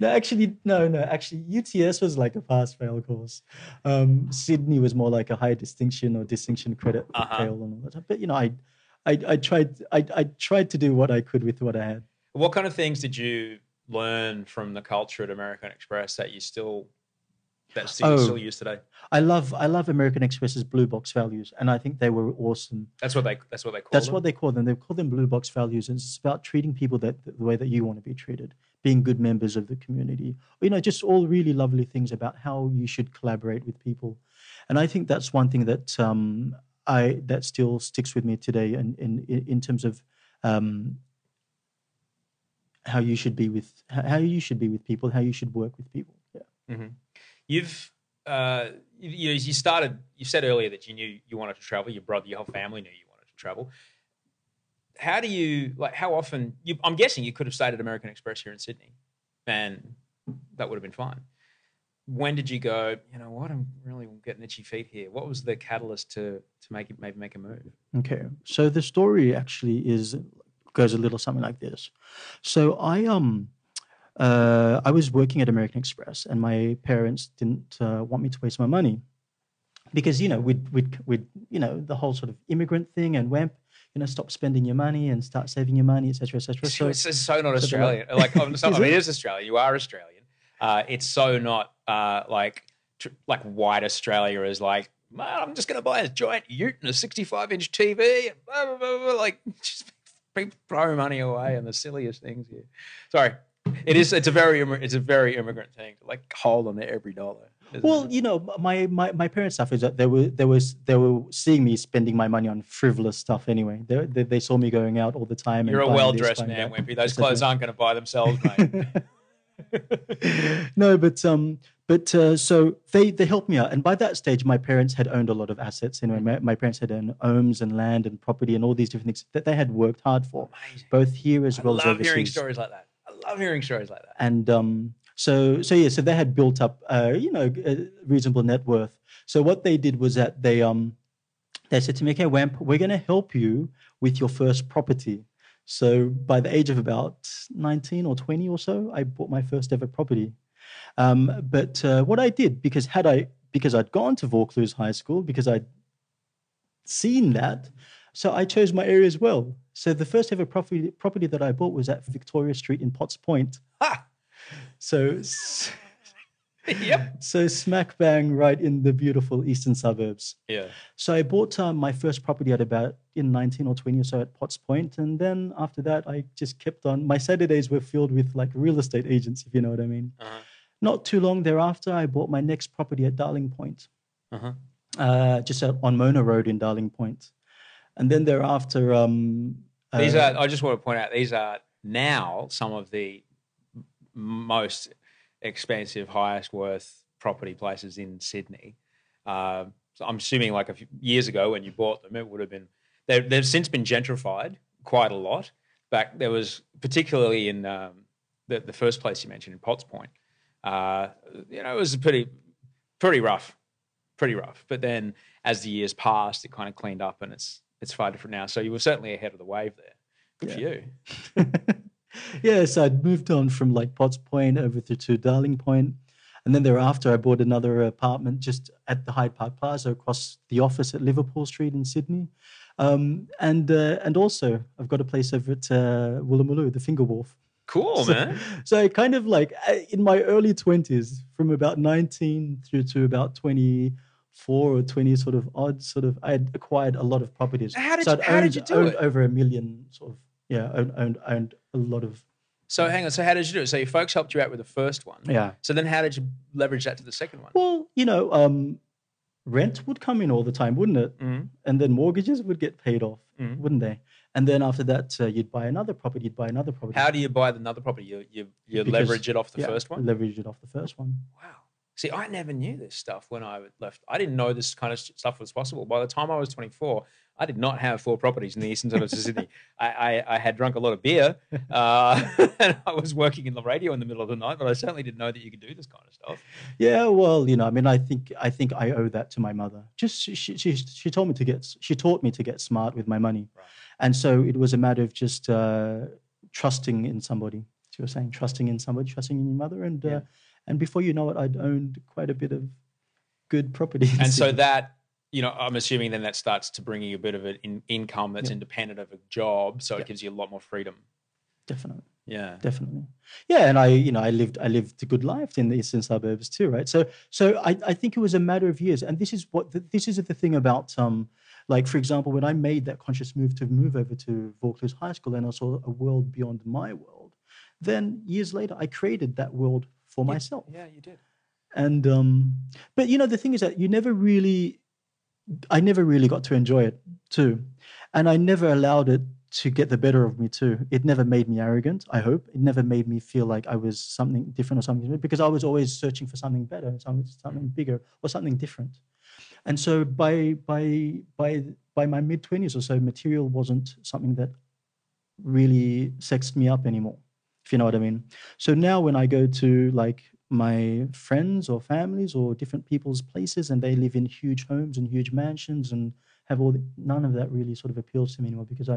no, actually, no, no, actually, UTS was like a pass fail course. Um, Sydney was more like a high distinction or distinction credit Uh-huh. fail and all that. But, you know, I, I, I tried, I, I tried to do what I could with what I had. What kind of things did you learn from the culture at American Express that you still that still, Oh. still use today? I love, I love American Express's blue box values, and I think they were awesome. That's what they that's what they call That's them? what they call them. They call them blue box values, and it's about treating people that the way that you want to be treated, being good members of the community. You know, just all really lovely things about how you should collaborate with people. And I think that's one thing that um, I that still sticks with me today, and in, in in terms of um, how you should be with how you should be with people, how you should work with people. Yeah. You've uh, you, you, you started. You said earlier that you knew you wanted to travel. Your brother, your whole family knew you wanted to travel. How do you like? How often? You, I'm guessing you could have stayed at American Express here in Sydney, and that would have been fine. When did you go? You know what? I'm really getting itchy feet here. What was the catalyst to to make it maybe make a move? Okay, so the story actually is goes a little something like this. So I um uh, I was working at American Express, and my parents didn't uh, want me to waste my money because you know we'd we'd we'd you know the whole sort of immigrant thing and WEMP. You know, stop spending your money and start saving your money, etc., etc. So it's, it's so not so like- Australian. Like, I'm Is not, I mean, it? is Australian. You are Australian. Uh, it's so not uh, like tr- like white Australia is like. Man, I'm just going to buy a giant Ute and a 65 inch TV. And blah, blah, blah, blah," like, just people throw money away and the silliest things here. Sorry, it is. It's a very it's a very immigrant thing. to, Like hold on to every dollar. Well, it? you know, my, my, my parents' suffered that they were they was they were seeing me spending my money on frivolous stuff anyway. They they, they saw me going out all the time. and you're a well dressed man, Wempy. Those clothes aren't going to buy themselves, mate. no, but um, but uh, so they they helped me out, and by that stage, my parents had owned a lot of assets. Anyway, my, my parents had owned homes and land and property and all these different things that they had worked hard for, Amazing. both here as I well as overseas. I love hearing stories like that. I love hearing stories like that. and um, so so yeah, so they had built up uh, you know a reasonable net worth. So what they did was that they um they said to me, okay, Wemp, we're going to help you with your first property. So by the age of about 19 or 20 or so, I bought my first ever property. Um, but uh, what I did, because had I because I'd gone to Vaucluse High School, because I'd seen that, so I chose my area as well. So the first ever property property that I bought was at Victoria Street in Potts Point. Ha! So, yep. so smack bang right in the beautiful eastern suburbs. Yeah. So I bought um, my first property at about in 19 or 20 or so at Potts Point, and then after that, I just kept on. My Saturdays were filled with like real estate agents, if you know what I mean. Uh-huh. Not too long thereafter, I bought my next property at Darling Point, Uh-huh. uh, just out on Mona Road in Darling Point. And then thereafter, um, These uh, are. I just want to point out. These are now some of the most expensive, highest worth property places in Sydney. Uh, so I'm assuming, like a few years ago when you bought them, it would have been. They've, they've since been gentrified quite a lot. Back there was particularly in um, the the first place you mentioned in Potts Point. Uh, you know, it was pretty pretty rough, pretty rough. But then as the years passed, it kind of cleaned up, and it's it's far different now. So you were certainly ahead of the wave there. Good for you. yes, I'd moved on from like Potts Point over to, to Darling Point, and then thereafter I bought another apartment just at the Hyde Park Plaza across the office at Liverpool Street in Sydney, um, and uh, and also I've got a place over at uh, Woolloomooloo, the Finger Wharf. Cool, so, man. So I kind of like in my early twenties, from about nineteen through to about 24 or twenty, sort of odd, sort of. I had acquired a lot of properties. How did so you- I'd how did you do owned it? over a million, sort of. Yeah, owned owned, owned a lot of. So hang on. So how did you do it? So your folks helped you out with the first one. Yeah. So then how did you leverage that to the second one? Well, you know, um, rent would come in all the time, wouldn't it? Mhm. And then mortgages would get paid off, Mhm. wouldn't they? And then after that, uh, you'd buy another property. You'd buy another property. How do you buy another property? You you, you Because- leverage it off the yeah, first one. Leverage it off the first one. Wow. See, I never knew this stuff when I left. I didn't know this kind of stuff was possible. By the time I was 24, I did not have four properties in the eastern suburbs of Sydney. I, I, I had drunk a lot of beer, uh, and I was working in the radio in the middle of the night. But I certainly didn't know that you could do this kind of stuff. Yeah, well, you know, I mean, I think I think I owe that to my mother. Just she she, she, she told me to get she taught me to get smart with my money, Right. And so it was a matter of just uh, trusting in somebody. She was saying trusting in somebody, trusting in your mother, and Yeah. uh, and before you know it, I'd owned quite a bit of good property. And so that, you know, I'm assuming then that starts to bring you a bit of an in, income that's Yeah. independent of a job. So Yeah. it gives you a lot more freedom. definitely. Yeah. definitely yeah and i you know i lived i lived a good life in the eastern suburbs too right so so i, I think it was a matter of years and this is what the, this is the thing about um like for example when i made that conscious move to move over to vaucluse high school and i saw a world beyond my world then years later i created that world for myself. Yeah, you did. and um but you know the thing is that you never really i never really got to enjoy it too. And i never allowed it to get the better of me too. It never made me arrogant i hope. It never made me feel like i was something different or something because i was always searching for something better something, something bigger or something different and so by by by by my mid 20s or so material wasn't something that really sexed me up anymore if you know what i mean so now when i go to like my friends or families or different people's places, and they live in huge homes and huge mansions and have all. The, none of that really sort of appeals to me anymore because I.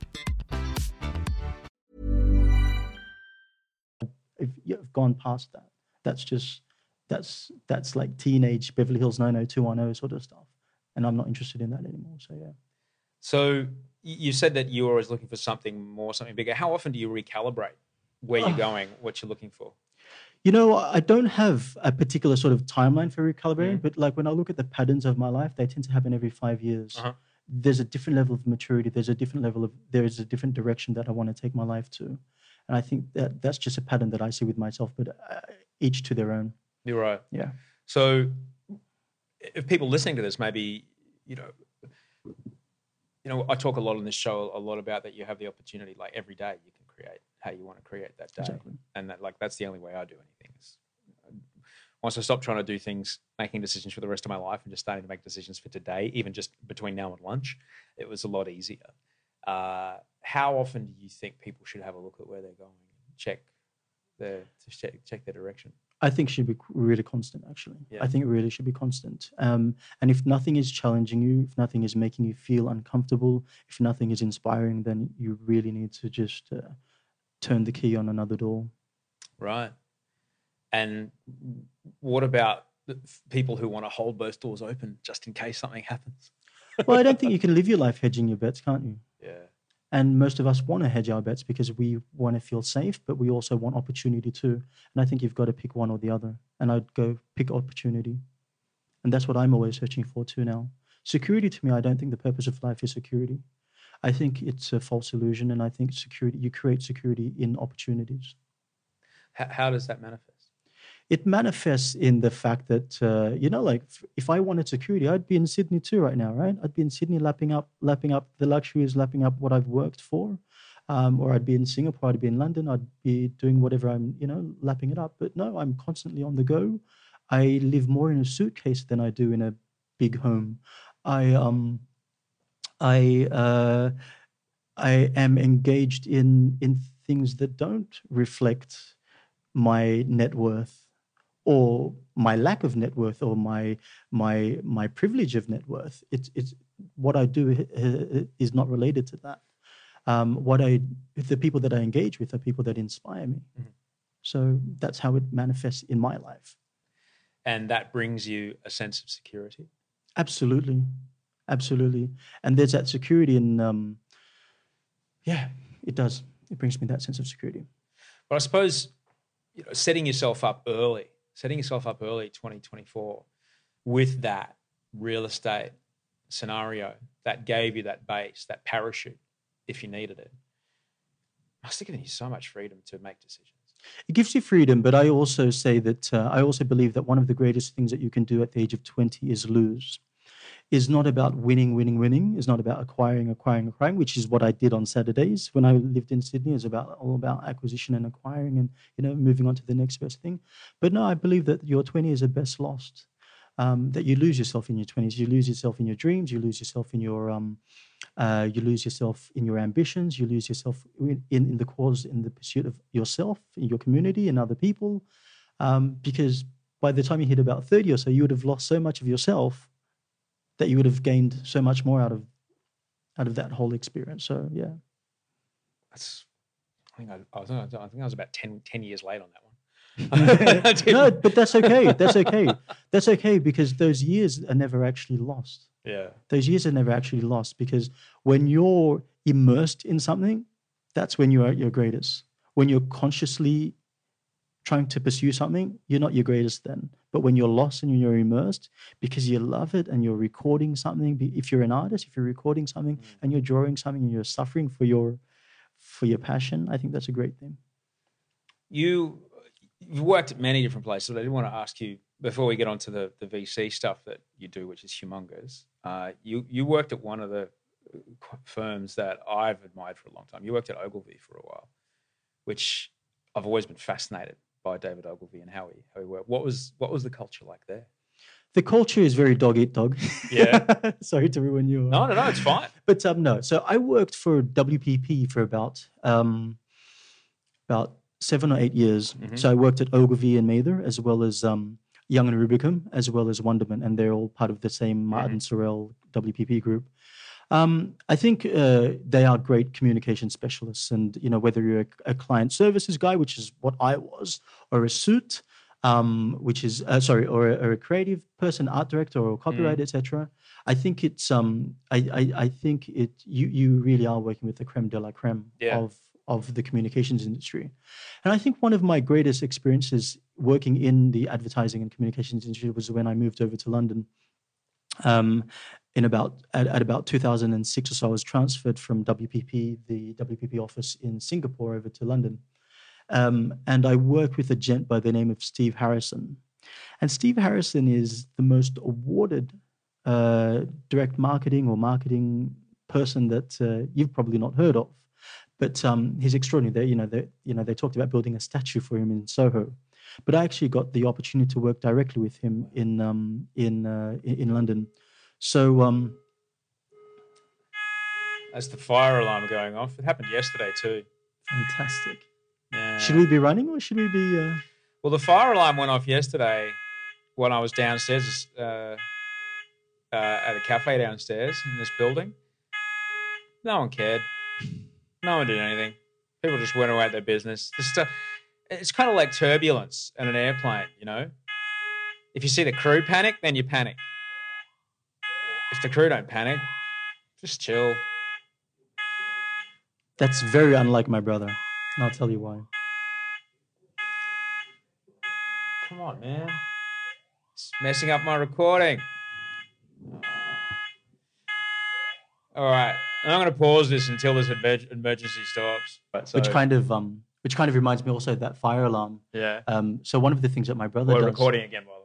if you've gone past that, that's just that's that's like teenage Beverly Hills 90210 sort of stuff, and I'm not interested in that anymore. So yeah. So you said that you're always looking for something more, something bigger. How often do you recalibrate where you're going, what you're looking for? You know, I don't have a particular sort of timeline for recalibrating, Mhm. but like when I look at the patterns of my life, they tend to happen every five years. Uh-huh. There's a different level of maturity. There's a different level of there is a different direction that I want to take my life to, and I think that that's just a pattern that I see with myself. But uh, each to their own. You're right. Yeah. So, if people listening to this, maybe you know, you know, I talk a lot on this show a lot about that you have the opportunity, like every day, you can create how you want to create that day, Exactly. and that like that's the only way I do anything. Is once I stop trying to do things, making decisions for the rest of my life, and just starting to make decisions for today, even just between now and lunch, it was a lot easier. Uh, how often do you think people should have a look at where they're going, check their to check, check their direction? I think should be really constant. Actually, Yeah. I think it really should be constant. Um, and if nothing is challenging you, if nothing is making you feel uncomfortable, if nothing is inspiring, then you really need to just uh, turn the key on another door. Right. And what about people who want to hold both doors open just in case something happens? Well, I don't think you can live your life hedging your bets, can't you? Yeah. And most of us want to hedge our bets because we want to feel safe, but we also want opportunity too. And I think you've got to pick one or the other. And I'd go pick opportunity. And that's what I'm always searching for too now. Security to me, I don't think the purpose of life is security. I think it's a false illusion. And I think security, you create security in opportunities. How, how does that manifest? It manifests in the fact that, uh, you know, like if I wanted security, I'd be in Sydney too right now, right? I'd be in Sydney lapping up, lapping up the luxuries, lapping up what I've worked for. Um, or I'd be in Singapore, I'd be in London, I'd be doing whatever I'm, you know, lapping it up. But no, I'm constantly on the go. I live more in a suitcase than I do in a big home. I um, I uh, I am engaged in in things that don't reflect my net worth or my lack of net worth or my my my privilege of net worth. It's it's what I do uh, is not related to that. Um, what I the people that I engage with are people that inspire me. So that's how it manifests in my life. And that brings you a sense of security. Absolutely, absolutely. And there's that security in. Um, yeah, it does. It brings me that sense of security. But I suppose you know, setting yourself up early, setting yourself up early, 2024, with that real estate scenario that gave you that base, that parachute, if you needed it, must have given you so much freedom to make decisions. It gives you freedom, but I also say that uh, I also believe that one of the greatest things that you can do at the age of 20 is lose. Is not about winning, winning, winning. Is not about acquiring, acquiring, acquiring, which is what I did on Saturdays when I lived in Sydney. It's about all about acquisition and acquiring, and you know, moving on to the next best thing. But no, I believe that your 20s are best lost. Um, that you lose yourself in your 20s. You lose yourself in your dreams. You lose yourself in your um, uh, you lose yourself in your ambitions. You lose yourself in, in, in the cause, in the pursuit of yourself, in your community, and other people. Um, because by the time you hit about 30 or so, you would have lost so much of yourself that you would have gained so much more out of out of that whole experience. So yeah, That's, I think I, I, was, I think I was about 10, 10 years late on that one. No, but that's okay. That's okay. That's okay because those years are never actually lost. yeah. those years are never actually lost because when you're immersed in something, that's when you are at your greatest. When you're consciously trying to pursue something, you're not your greatest then. But when you're lost and you're immersed because you love it and you're recording something, if you're an artist, if you're recording something and you're drawing something and you're suffering for your for your passion, I think that's a great thing. You you've worked at many different places. But I did want to ask you before we get on to the, the VC stuff that you do, which is humongous. Uh, you you worked at one of the uh, firms that I've admired for a long time. You worked at Ogilvy for a while, which I've always been fascinated by David Ogilvy and how he how he worked. What was what was the culture like there? The culture is very dog eat dog. Yeah. Sorry to ruin your. No, no, no, it's fine. But um, no. So I worked for WPP for about um, about seven or eight years. Mhm. So I worked at Ogilvy and Mather, as well as um, Young and Rubicam, as well as Wunderman, and they're all part of the same Martin Sorrell WPP group. Um, I think uh, they are great communication specialists, and you know whether you're a, a client services guy, which is what I was, or a suit, um, which is uh, sorry, or a, or a creative person, art director, or copywriter, etc. I think it's um, I, I I think it you you really are working with the creme de la creme Yeah. of of the communications industry, and I think one of my greatest experiences working in the advertising and communications industry was when I moved over to London. Um, in about at, at about 2006 or so, I was transferred from WPP, the WPP office in Singapore, over to London, um, and I worked with a gent by the name of Steve Harrison. And Steve Harrison is the most awarded uh, direct marketing or marketing person that uh, you've probably not heard of. But um, he's extraordinary. They, you know, they, you know, they talked about building a statue for him in Soho. But I actually got the opportunity to work directly with him in um, in, uh, in in London. So um, That's the fire alarm going off. It happened yesterday too. fantastic. Yeah. Should we be running or should we be? Uh... Well, the fire alarm went off yesterday when I was downstairs uh, uh, at a cafe downstairs in this building. No one cared. No one did anything. People just went about their business. Stuff. It's kind of like turbulence in an airplane, you know. If you see the crew panic, then you panic. If the crew don't panic, just chill. That's very unlike my brother. And I'll tell you why. Come on, man. It's messing up my recording. All right. I'm going to pause this until this emer- emergency stops. Right, so, which kind of um, which kind of reminds me also of that fire alarm. Yeah. Um, so one of the things that my brother We're does. recording again, by the way.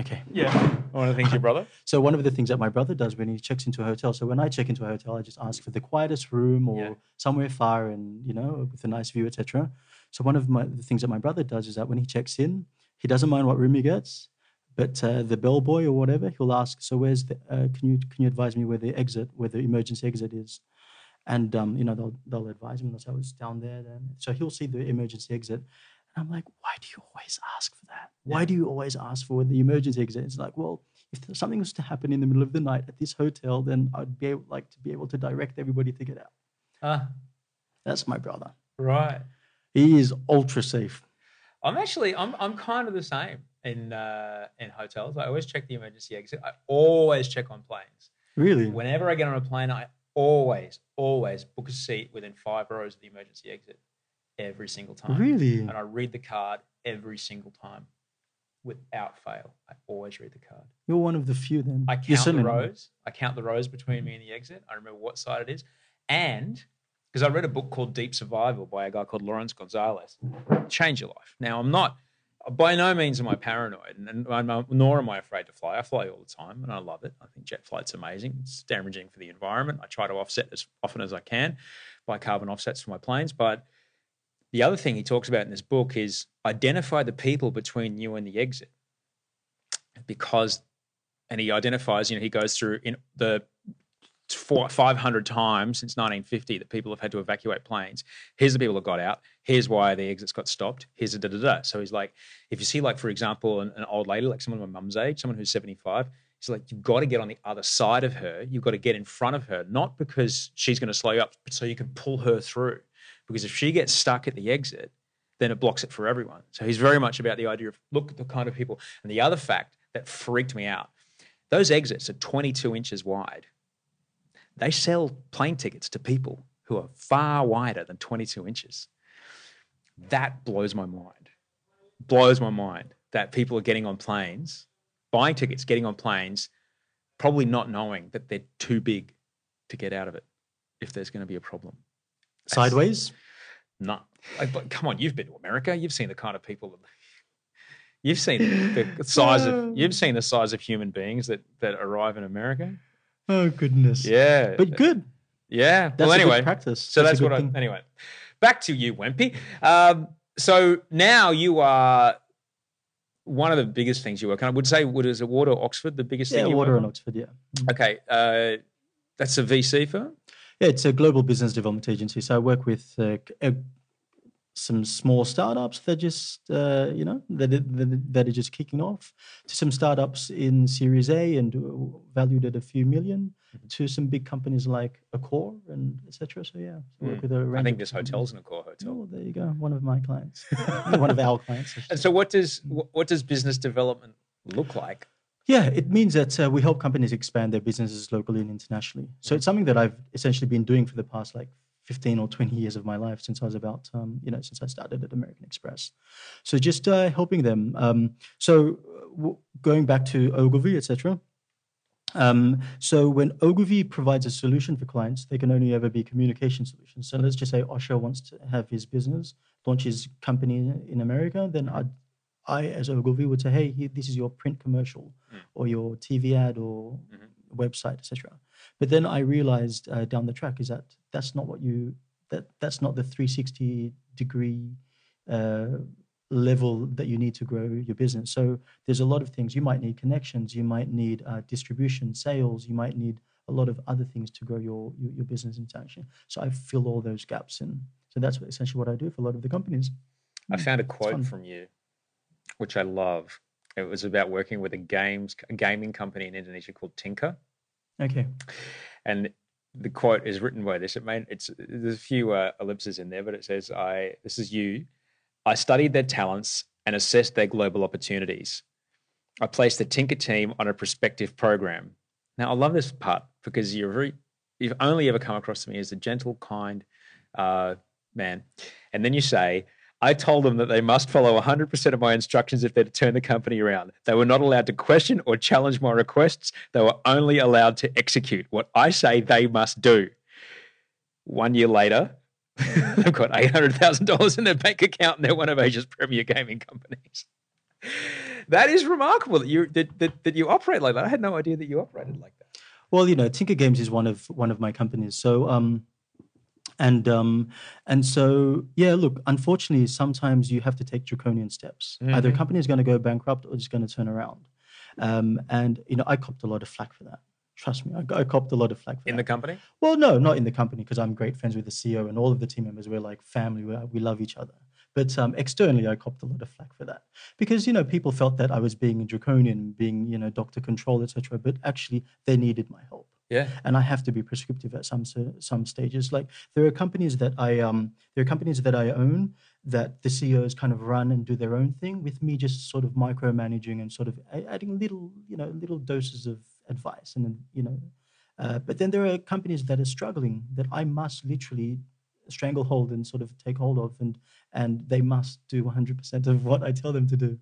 Okay. Yeah. One of the things your brother? So one of the things that my brother does when he checks into a hotel. So when I check into a hotel, I just ask for the quietest room or Yeah. somewhere far and you know with a nice view, etc. So one of my, the things that my brother does is that when he checks in, he doesn't mind what room he gets, but uh, the bellboy or whatever he'll ask. So where's the? Uh, can you can you advise me where the exit, where the emergency exit is? And um, you know they'll they'll advise him. They'll say, "Oh, it's down there." Then so he'll see the emergency exit. I'm like, why do you always ask for that? Why do you always ask for the emergency exit? It's like, well, if something was to happen in the middle of the night at this hotel, then I'd be able, like to be able to direct everybody to get out. Ah, That's my brother. right. He is ultra safe. I'm actually, I'm, I'm kind of the same in uh, in hotels. I always check the emergency exit. I always check on planes. Really? Whenever I get on a plane, I always, always book a seat within five rows of the emergency exit every single time. Really? And I read the card every single time without fail. I always read the card. You're one of the few then. I You're count the rows. I count the rows between me and the exit. I remember what side it is. And because I read a book called Deep Survival by a guy called Laurence Gonzales, change your life. Now, I'm not, by no means am I paranoid, and, and I'm, nor am I afraid to fly. I fly all the time, and I love it. I think jet flight's amazing. It's damaging for the environment. I try to offset as often as I can by carbon offsets for my planes. But the other thing he talks about in this book is identify the people between you and the exit because and he identifies, you know, he goes through in the four, 500 times since 1950 that people have had to evacuate planes. Here's the people that got out. Here's why the exits got stopped. Here's a da da da. So he's like, if you see, like, for example, an, an old lady, like someone my mum's age, someone who's 75, he's like, you've got to get on the other side of her. You've got to get in front of her, not because she's going to slow you up, but so you can pull her through. Because if she gets stuck at the exit, then it blocks it for everyone. So he's very much about the idea of look at the kind of people. And the other fact that freaked me out those exits are 22 inches wide. They sell plane tickets to people who are far wider than 22 inches. That blows my mind. blows my mind that people are getting on planes, buying tickets, getting on planes, probably not knowing that they're too big to get out of it if there's going to be a problem. Sideways. No, like, but come on, you've been to America. You've seen the kind of people. That, you've seen the, the size of. You've seen the size of human beings that that arrive in America. Oh goodness. Yeah, But good. yeah. That's well, anyway, practice. So That's that's, what I. good. Anyway, back to you, Wempy. Um, so now you are one of the biggest things you work on. I would say, what is it, Wardour Oxford, the biggest Yeah, thing you Wardour work and? Oxford. Yeah. Okay, uh, that's a VC firm. Yeah, it's a global business development agency. So I work with uh, uh, some small startups that just uh, you know that, are- that are- that are just kicking off, to some startups in Series A and uh, valued at a few 1000000 Mm-hmm. to some big companies like Accor and etc. So yeah, so work with a Mm. I think this hotel's in Accor hotel. Oh, there you go. One of my clients, one of our clients. And so, what does what does business development look like? Yeah, it means that uh, we help companies expand their businesses locally and internationally. So it's something that I've essentially been doing for the past like 15 or 20 years of my life since I was about, um, you know, since I started at American Express. So just uh, helping them. Um, so uh, w- going back to Ogilvy, etc. Um, so when Ogilvy provides a solution for clients, they can only ever be communication solutions. So let's just say Osher wants to have his business, launch his company in America, then I'd I, as Ogilvy, would say, "Hey, this is your print commercial, or your TV ad, or website, etc." But then I realized uh, down the track is that that's not what you that that's not the 360 degree uh, level that you need to grow your business. So there's a lot of things you might need connections, you might need uh, distribution, sales, you might need a lot of other things to grow your your, your business internationally. So I fill all those gaps in. So that's essentially what I do for a lot of the companies. I found a quote from you, which I love. It was about working with a games a gaming company in Indonesia called Tinker, Okay. and the quote is written by this. It made it's there's a few uh, ellipses in there, but it says, "I this is you. I studied their talents and assessed their global opportunities. I placed the Tinker team on a prospective program." Now I love this part because you're very you've only ever come across to me as a gentle, kind uh, man, and then you say. I told them that they must follow 100% of my instructions if they're to turn the company around. They were not allowed to question or challenge my requests. They were only allowed to execute what I say they must do. One year later, they've got $800,000 in their bank account and they're one of Asia's premier gaming companies. That is remarkable that you, that, that, that you operate like that. I had no idea that you operated like that. Well, you know, Tinker Games is one of one of my companies. So, um, and um, and so yeah. Look, unfortunately, sometimes you have to take draconian steps. Either a company is going to go bankrupt or it's going to turn around. Um, and you know, I copped a lot of flack for that. Trust me, I, I copped a lot of flack for In that. the company? Well, no, not in the company because I'm great friends with the CEO and all of the team members. We're like family. We, we love each other. But um, externally, I copped a lot of flack for that because you know people felt that I was being draconian, being you know doctor control, etc. But actually, they needed my help Yeah. and I have to be prescriptive at some some stages. Like there are companies that I um there are companies that I own that the CEOs kind of run and do their own thing with me just sort of micromanaging and sort of adding little you know little doses of advice and you know. Uh, but then there are companies that are struggling that I must literally stranglehold and sort of take hold of, and and they must do 100% of what I tell them to do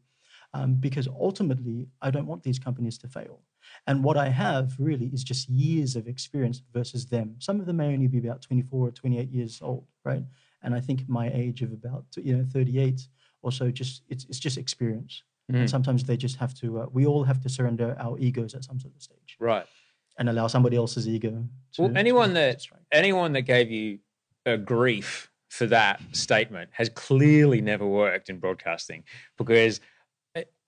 um, because ultimately I don't want these companies to fail. And what I have really is just years of experience versus them. Some of them may only be about 24 or 28 years old, right? And I think my age of about you know 38 or so, just it's it's just experience. And sometimes they just have to. Uh, we all have to surrender our egos at some sort of stage Right. and allow somebody else's ego. To, Well, anyone to- that to anyone that gave you a grief for that statement has clearly never worked in broadcasting because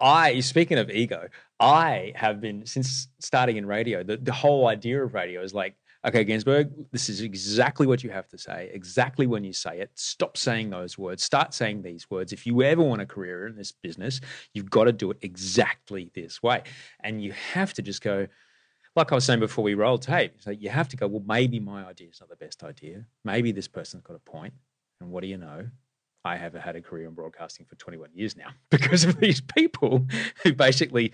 I, speaking of ego, I have been since starting in radio. The, the whole idea of radio is like, okay, Günsberg, this is exactly what you have to say, exactly when you say it. Stop saying those words. Start saying these words. If you ever want a career in this business, you've got to do it exactly this way, and you have to just go like I was saying before we rolled tape, so you have to go, well, maybe my idea is not the best idea. Maybe this person's got a point. And what do you know? I have had a career in broadcasting for 21 years now because of these people who basically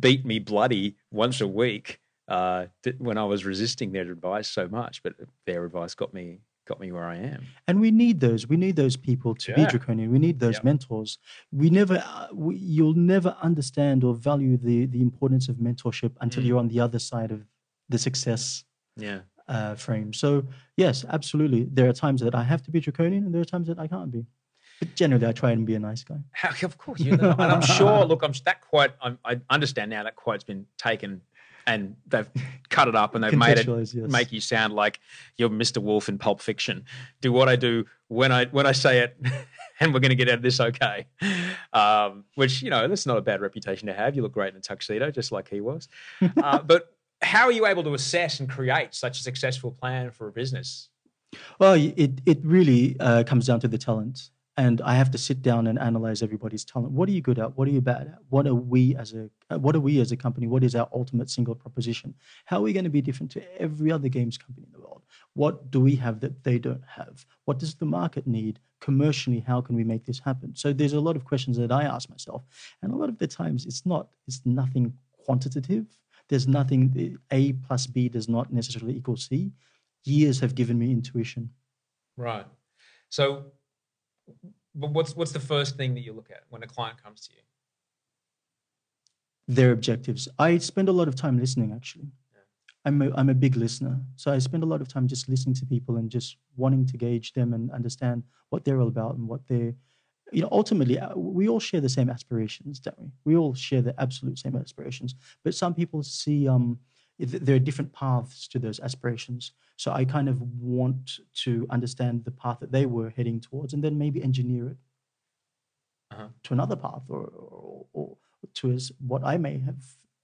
beat me bloody once a week uh, when I was resisting their advice so much. But their advice got me got me where I am. and we need those we need those people to be draconian we need those Yep. mentors we never uh, we, you'll never understand or value the the importance of mentorship until Mm. you're on the other side of the success Yeah. Uh, frame so yes absolutely there are times that i have to be draconian and there are times that i can't be but generally i try and be a nice guy of course, you know, and I'm sure. Look, I'm that quote. I'm, I understand now that quote's been taken, and they've cut it up and they've made it yes. make you sound like you're Mr. Wolf in Pulp Fiction. Do what I do when I when I say it, and we're going to get out of this okay. Um, which you know, that's not a bad reputation to have. You look great in a tuxedo, just like he was. Uh, but how are you able to assess and create such a successful plan for a business? Well, it it really uh, comes down to the talent, and I have to sit down and analyze everybody's talent. What are you good at? What are you bad at? What are we as a uh, what are we as a company? What is our ultimate single proposition? How are we going to be different to every other games company in the world? What do we have that they don't have? What does the market need commercially? How can we make this happen? So there's a lot of questions that I ask myself, and a lot of the times it's not it's nothing quantitative. There's nothing A plus B does not necessarily equal C. Years have given me intuition. Right. So, but what's what's the first thing that you look at when a client comes to you? their objectives. I spend a lot of time listening, actually. I'm a, I'm a big listener. So I spend a lot of time just listening to people and just wanting to gauge them and understand what they're all about and what they're, you know, ultimately, uh, we all share the same aspirations, don't we? We all share the absolute same aspirations. But some people see, um, there are different paths to those aspirations. So I kind of want to understand the path that they were heading towards and then maybe engineer it Uh-huh. to another path or, or, or to as what I may have,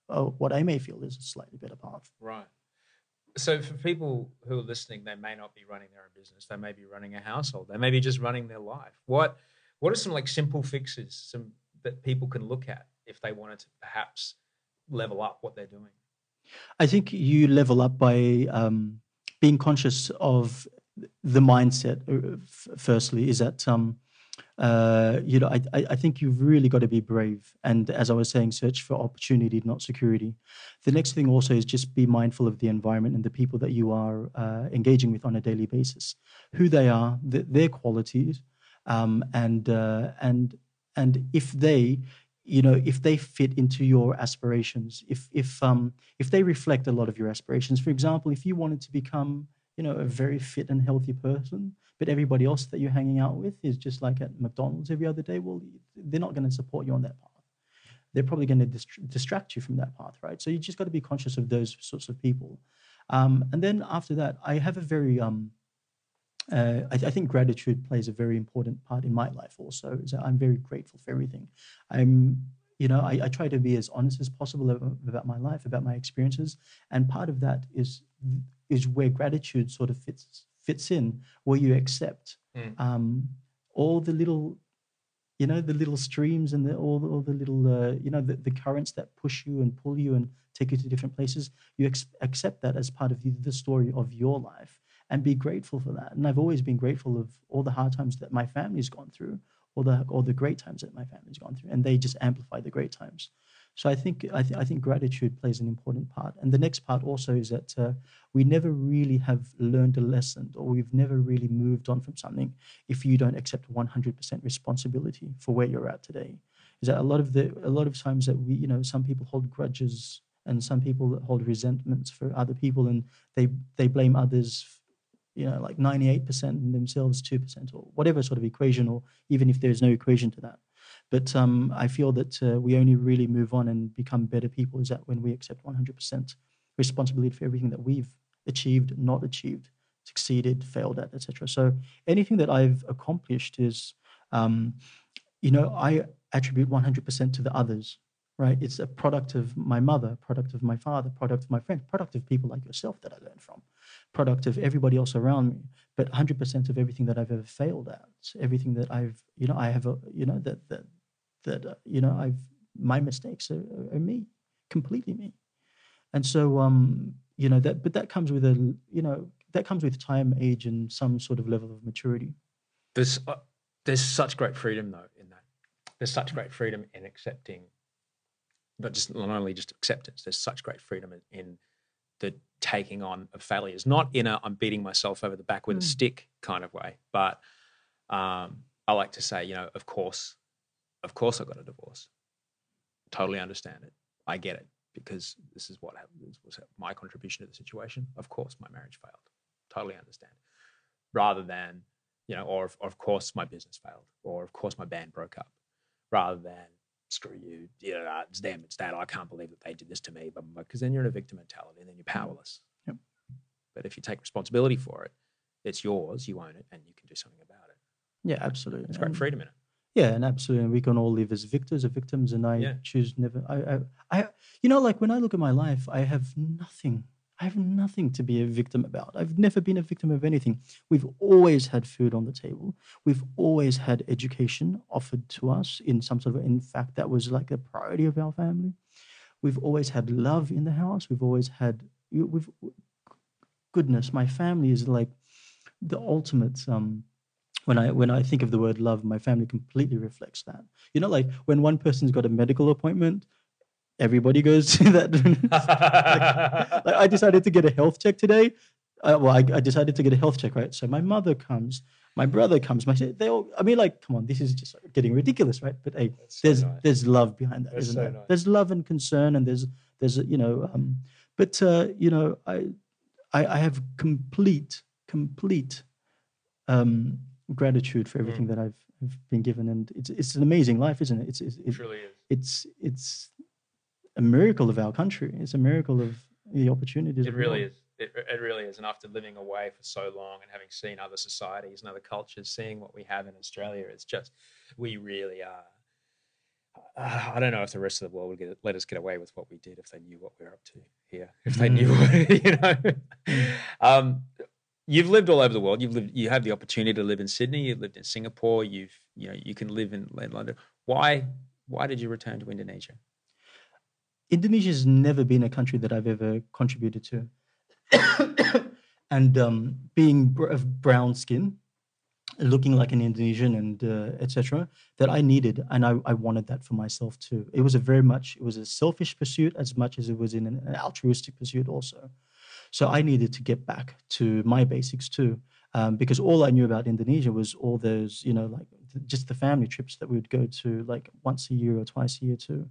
uh, what I may feel is a slightly better path. Right. So for people who are listening, they may not be running their own business. They may be running a household. They may be just running their life. What What are some like simple fixes some that people can look at if they wanted to perhaps level up what they're doing? I think you level up by um, being conscious of the mindset. uh, Firstly, is that um, uh, you know I, I think you've really got to be brave, and as I was saying, search for opportunity, not security. The next thing also is just be mindful of the environment and the people that you are uh, engaging with on a daily basis, who they are, th- their qualities, um, and uh, and and if they you know if they fit into your aspirations if if um if they reflect a lot of your aspirations for example if you wanted to become you know a very fit and healthy person but everybody else that you're hanging out with is just like at mcdonald's every other day well they're not going to support you on that path. They're probably going to dist- distract you from that path right? So you just got to be conscious of those sorts of people. Um, and then after that i have a very um uh, I, I think gratitude plays a very important part in my life also is that i'm very grateful for everything. I'm you know I, I try to be as honest as possible about my life about my experiences and part of that is is where gratitude sort of fits fits in where you accept Mm. um, all the little you know the little streams and the, all, the, all the little uh, you know the, the currents that push you and pull you and take you to different places. You ex- accept that as part of the, the story of your life and be grateful for that. And i've always been grateful of all the hard times that my family's gone through or the or the great times that my family's gone through and they just amplify the great times. So i think i, th- I think gratitude plays an important part. And the next part also is that uh, we never really have learned a lesson or we've never really moved on from something if you don't accept 100% responsibility for where you're at today. Is that a lot of the a lot of times that we you know some people hold grudges and some people hold resentments for other people and they they blame others you know like 98% and themselves 2% or whatever sort of equation or even if there's no equation to that. But um, i feel that uh, we only really move on and become better people is that when we accept 100% responsibility for everything that we've achieved not achieved succeeded failed at etc so anything that i've accomplished is um, you know i attribute 100% to the others right? It's a product of my mother product of my father product of my friend product of people like yourself that i learned from product of everybody else around me. But 100% of everything that i've ever failed at everything that i've you know i have a you know that that that uh, you know i've my mistakes are, are me completely me. And so um you know that but that comes with a you know that comes with time age and some sort of level of maturity. There's uh, there's such great freedom though in that. There's such great freedom in accepting, not just not only just acceptance. There's such great freedom in, in the taking on of failures, not in a I'm beating myself over the back with a stick kind of way, but um, I like to say, you know, of course, of course, I got a divorce. Totally understand it. I get it because this is what happened. Was my contribution to the situation. Of course, my marriage failed. Totally understand. Rather than, you know, or, or of course my business failed, or of course my band broke up. Rather than screw you, you know, it's them, it's that. I can't believe that they did this to me, but because then you're in a victim mentality and then you're powerless. Yep. But if you take responsibility for it, it's yours. You own it, and you can do something about it. Yeah, absolutely. It's great And- freedom in it. Yeah, and absolutely, and we can all live as victors or victims, and I Yeah. choose never. I, I, I, you know, like when I look at my life, I have nothing. I have nothing to be a victim about. I've never been a victim of anything. We've always had food on the table. We've always had education offered to us in some sort of. In fact, that was like a priority of our family. We've always had love in the house. We've always had. We've goodness. My family is like the ultimate. Um, when I when I think of the word love, my family completely reflects that. You know, like when one person's got a medical appointment, everybody goes to that. like, like I decided to get a health check today. Uh, well, I, I decided to get a health check, right? So my mother comes, my brother comes, my they all. I mean, like, come on, this is just getting ridiculous, right? But hey, so there's nice. there's love behind that, That's not so there? nice. There's love and concern, and there's there's you know, um, but uh, you know, I, I I have complete complete um, gratitude for Mm. everything that I've, I've been given, and it's it's an amazing life, isn't it? It's it's it, truly is. it's it's a miracle of our country. It's a miracle of the opportunities. It really is. It, it really is. And after living away for so long and having seen other societies and other cultures, seeing what we have in Australia, it's just, we really are. Uh, I don't know if the rest of the world would get, let us get away with what we did if they knew what we're up to here. If they knew, you know. um, you've lived all over the world. You've lived. You have the opportunity to live in Sydney. You've lived in Singapore. You've, you know, you can live in London. Why? Why did you return to Indonesia? Indonesia has never been a country that I've ever contributed to. and um, being of brown skin, looking like an Indonesian and uh, etc., that I needed, and I, I wanted that for myself too. It was a very much, it was a selfish pursuit as much as it was in an, an altruistic pursuit also. So I needed to get back to my basics too, um, because all I knew about Indonesia was all those, you know, like th- just the family trips that we would go to like once a year or twice a year too.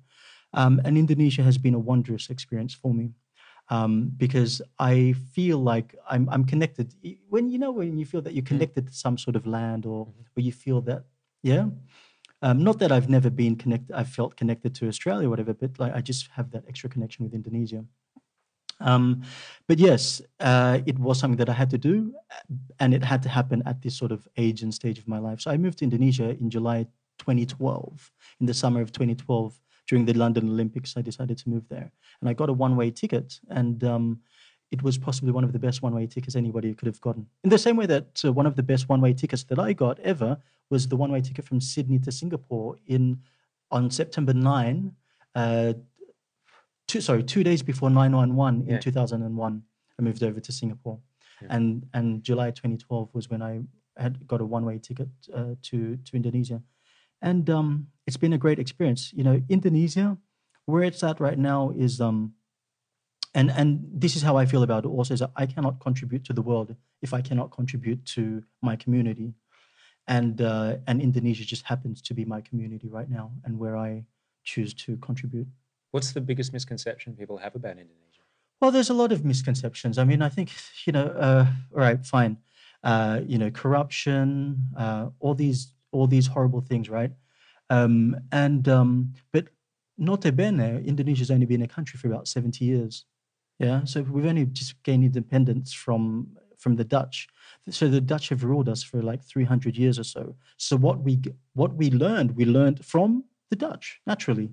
Um, and Indonesia has been a wondrous experience for me um, because I feel like I'm, I'm connected. When you know when you feel that you're connected to some sort of land, or or you feel that, yeah. Um, not that I've never been connected. I've felt connected to Australia, or whatever, but like I just have that extra connection with Indonesia. Um, but yes, uh, it was something that I had to do, uh, and it had to happen at this sort of age and stage of my life. So I moved to Indonesia in July 2012, in the summer of 2012, during the London Olympics. I decided to move there, and I got a one-way ticket, and um, it was possibly one of the best one-way tickets anybody could have gotten. In the same way that uh, one of the best one-way tickets that I got ever was the one-way ticket from Sydney to Singapore in on September 9. Uh, two sorry two days before 911 in Yeah. 2001 i moved over to singapore and and july 2012 was when i had got a one-way ticket uh, to to indonesia and um, it's been a great experience you know indonesia where it's at right now is um and and this is how i feel about it also is that i cannot contribute to the world if i cannot contribute to my community and uh, and indonesia just happens to be my community right now and where i choose to contribute What's the biggest misconception people have about Indonesia? Well, there's a lot of misconceptions. I mean, I think you know. Uh, all right, fine. Uh, you know, corruption, uh, all these, all these horrible things, right? Um, and um, but notabene, Indonesia's only been a country for about 70 years. Yeah, so we've only just gained independence from from the Dutch. So the Dutch have ruled us for like 300 years or so. So what we what we learned, we learned from the Dutch naturally.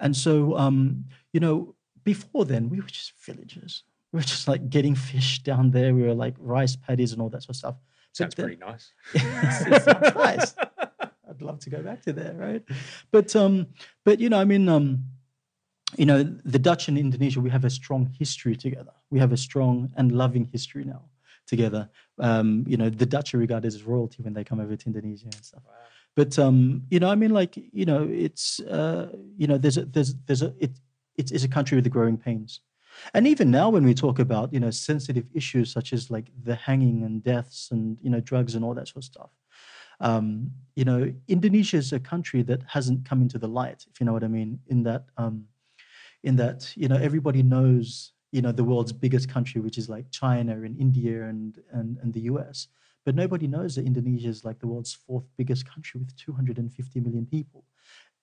And so, um, you know, before then, we were just villagers. We were just like getting fish down there. We were like rice paddies and all that sort of stuff. Sounds then- pretty nice. it sounds nice. I'd love to go back to there, right? But um, but you know, I mean, um, you know, the Dutch and Indonesia, we have a strong history together. We have a strong and loving history now together. Um, you know, the Dutch are regarded as royalty when they come over to Indonesia and stuff. But um, you know, I mean, like you know, it's uh, you know, there's a there's there's a it it's, it's a country with the growing pains. And even now, when we talk about you know sensitive issues such as like the hanging and deaths and you know drugs and all that sort of stuff, um, you know, Indonesia is a country that hasn't come into the light, if you know what I mean. In that, um, in that, you know, everybody knows, you know, the world's biggest country, which is like China and India and and, and the US, but nobody knows that Indonesia is like the world's fourth biggest country with 250 million people.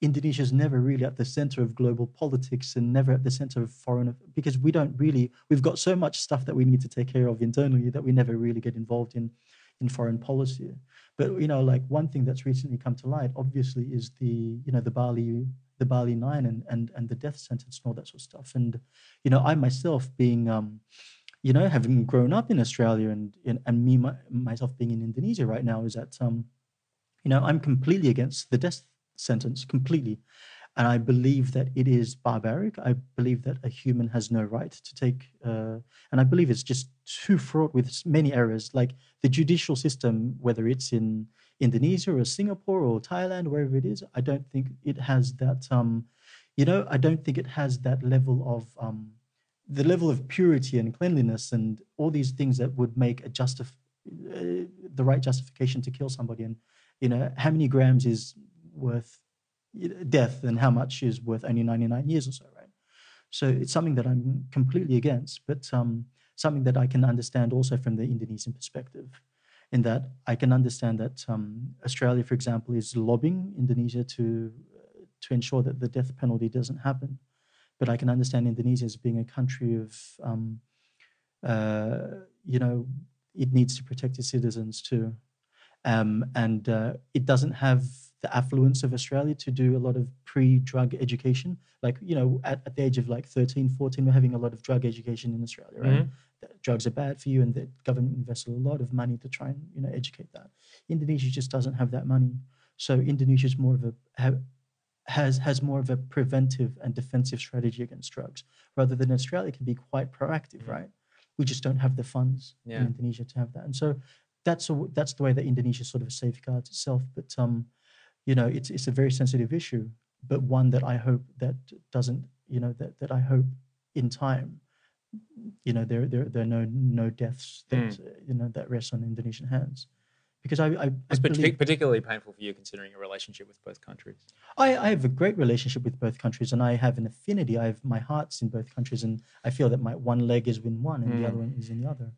Indonesia is never really at the center of global politics and never at the center of foreign because we don't really we've got so much stuff that we need to take care of internally that we never really get involved in in foreign policy. But you know, like one thing that's recently come to light, obviously, is the you know the Bali the Bali Nine and and and the death sentence and all that sort of stuff. And you know, I myself being um, you know having grown up in Australia and and, and me my, myself being in Indonesia right now is that um, you know I'm completely against the death sentence completely. And I believe that it is barbaric. I believe that a human has no right to take, uh, and I believe it's just too fraught with many errors. Like the judicial system, whether it's in Indonesia or Singapore or Thailand, wherever it is, I don't think it has that. Um, you know, I don't think it has that level of um, the level of purity and cleanliness and all these things that would make a justif- uh, the right justification to kill somebody. And you know, how many grams is worth death and how much is worth only 99 years or so, right? So it's something that I'm completely against, but um, something that I can understand also from the Indonesian perspective, in that I can understand that um, Australia, for example, is lobbying Indonesia to to ensure that the death penalty doesn't happen. But I can understand Indonesia as being a country of, um, uh, you know, it needs to protect its citizens too. Um, and uh, it doesn't have the affluence of Australia to do a lot of pre-drug education. Like, you know, at, at, the age of like 13, 14, we're having a lot of drug education in Australia, right? Mm-hmm. Drugs are bad for you and the government invests a lot of money to try and, you know, educate that. Indonesia just doesn't have that money. So Indonesia is more of a, have, has, has more of a preventive and defensive strategy against drugs, rather than Australia can be quite proactive, mm-hmm. right? We just don't have the funds yeah. in Indonesia to have that. And so that's a, that's the way that Indonesia sort of safeguards itself. But um, you know, it's it's a very sensitive issue, but one that I hope that doesn't, you know, that that I hope in time, you know, there there there are no no deaths that mm. you know that rest on Indonesian hands. Because I, I, it's I believe, particularly painful for you considering your relationship with both countries. I, I have a great relationship with both countries, and I have an affinity. I have my heart's in both countries, and I feel that my one leg is in one, and mm. the other one is in the other.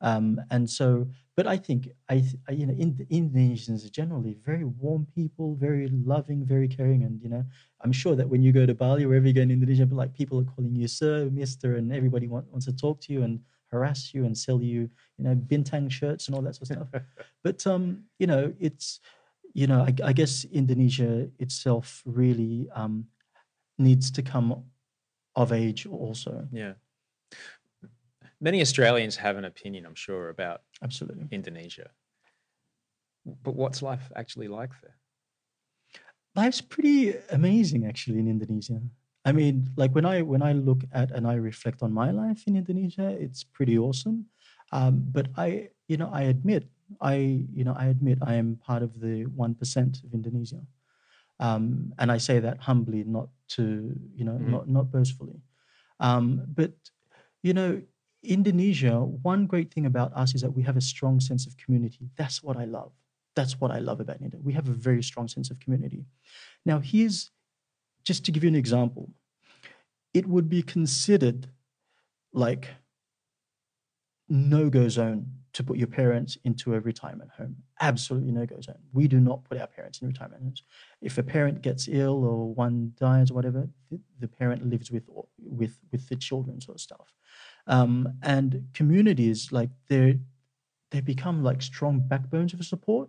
Um, and so, but I think I, you know, in, Indonesians are generally very warm people, very loving, very caring, and you know, I'm sure that when you go to Bali or wherever you go in Indonesia, but like people are calling you sir, mister, and everybody want, wants to talk to you and harass you and sell you, you know, bintang shirts and all that sort of stuff. but um, you know, it's, you know, I, I guess Indonesia itself really um, needs to come of age also. Yeah many Australians have an opinion, I'm sure, about absolutely Indonesia. But what's life actually like there? Life's pretty amazing, actually, in Indonesia. I mean, like when I when I look at and I reflect on my life in Indonesia, it's pretty awesome. Um, but I, you know, I admit, I, you know, I admit I am part of the one percent of Indonesia, um, and I say that humbly, not to, you know, mm-hmm. not not boastfully. Um, but you know, Indonesia, one great thing about us is that we have a strong sense of community. That's what I love. That's what I love about India. We have a very strong sense of community. Now, here's just to give you an example it would be considered like no go zone to put your parents into a retirement home. Absolutely no go zone. We do not put our parents in retirement homes. If a parent gets ill or one dies or whatever, the, the parent lives with with with the children sort of stuff um, and communities like they they become like strong backbones of support.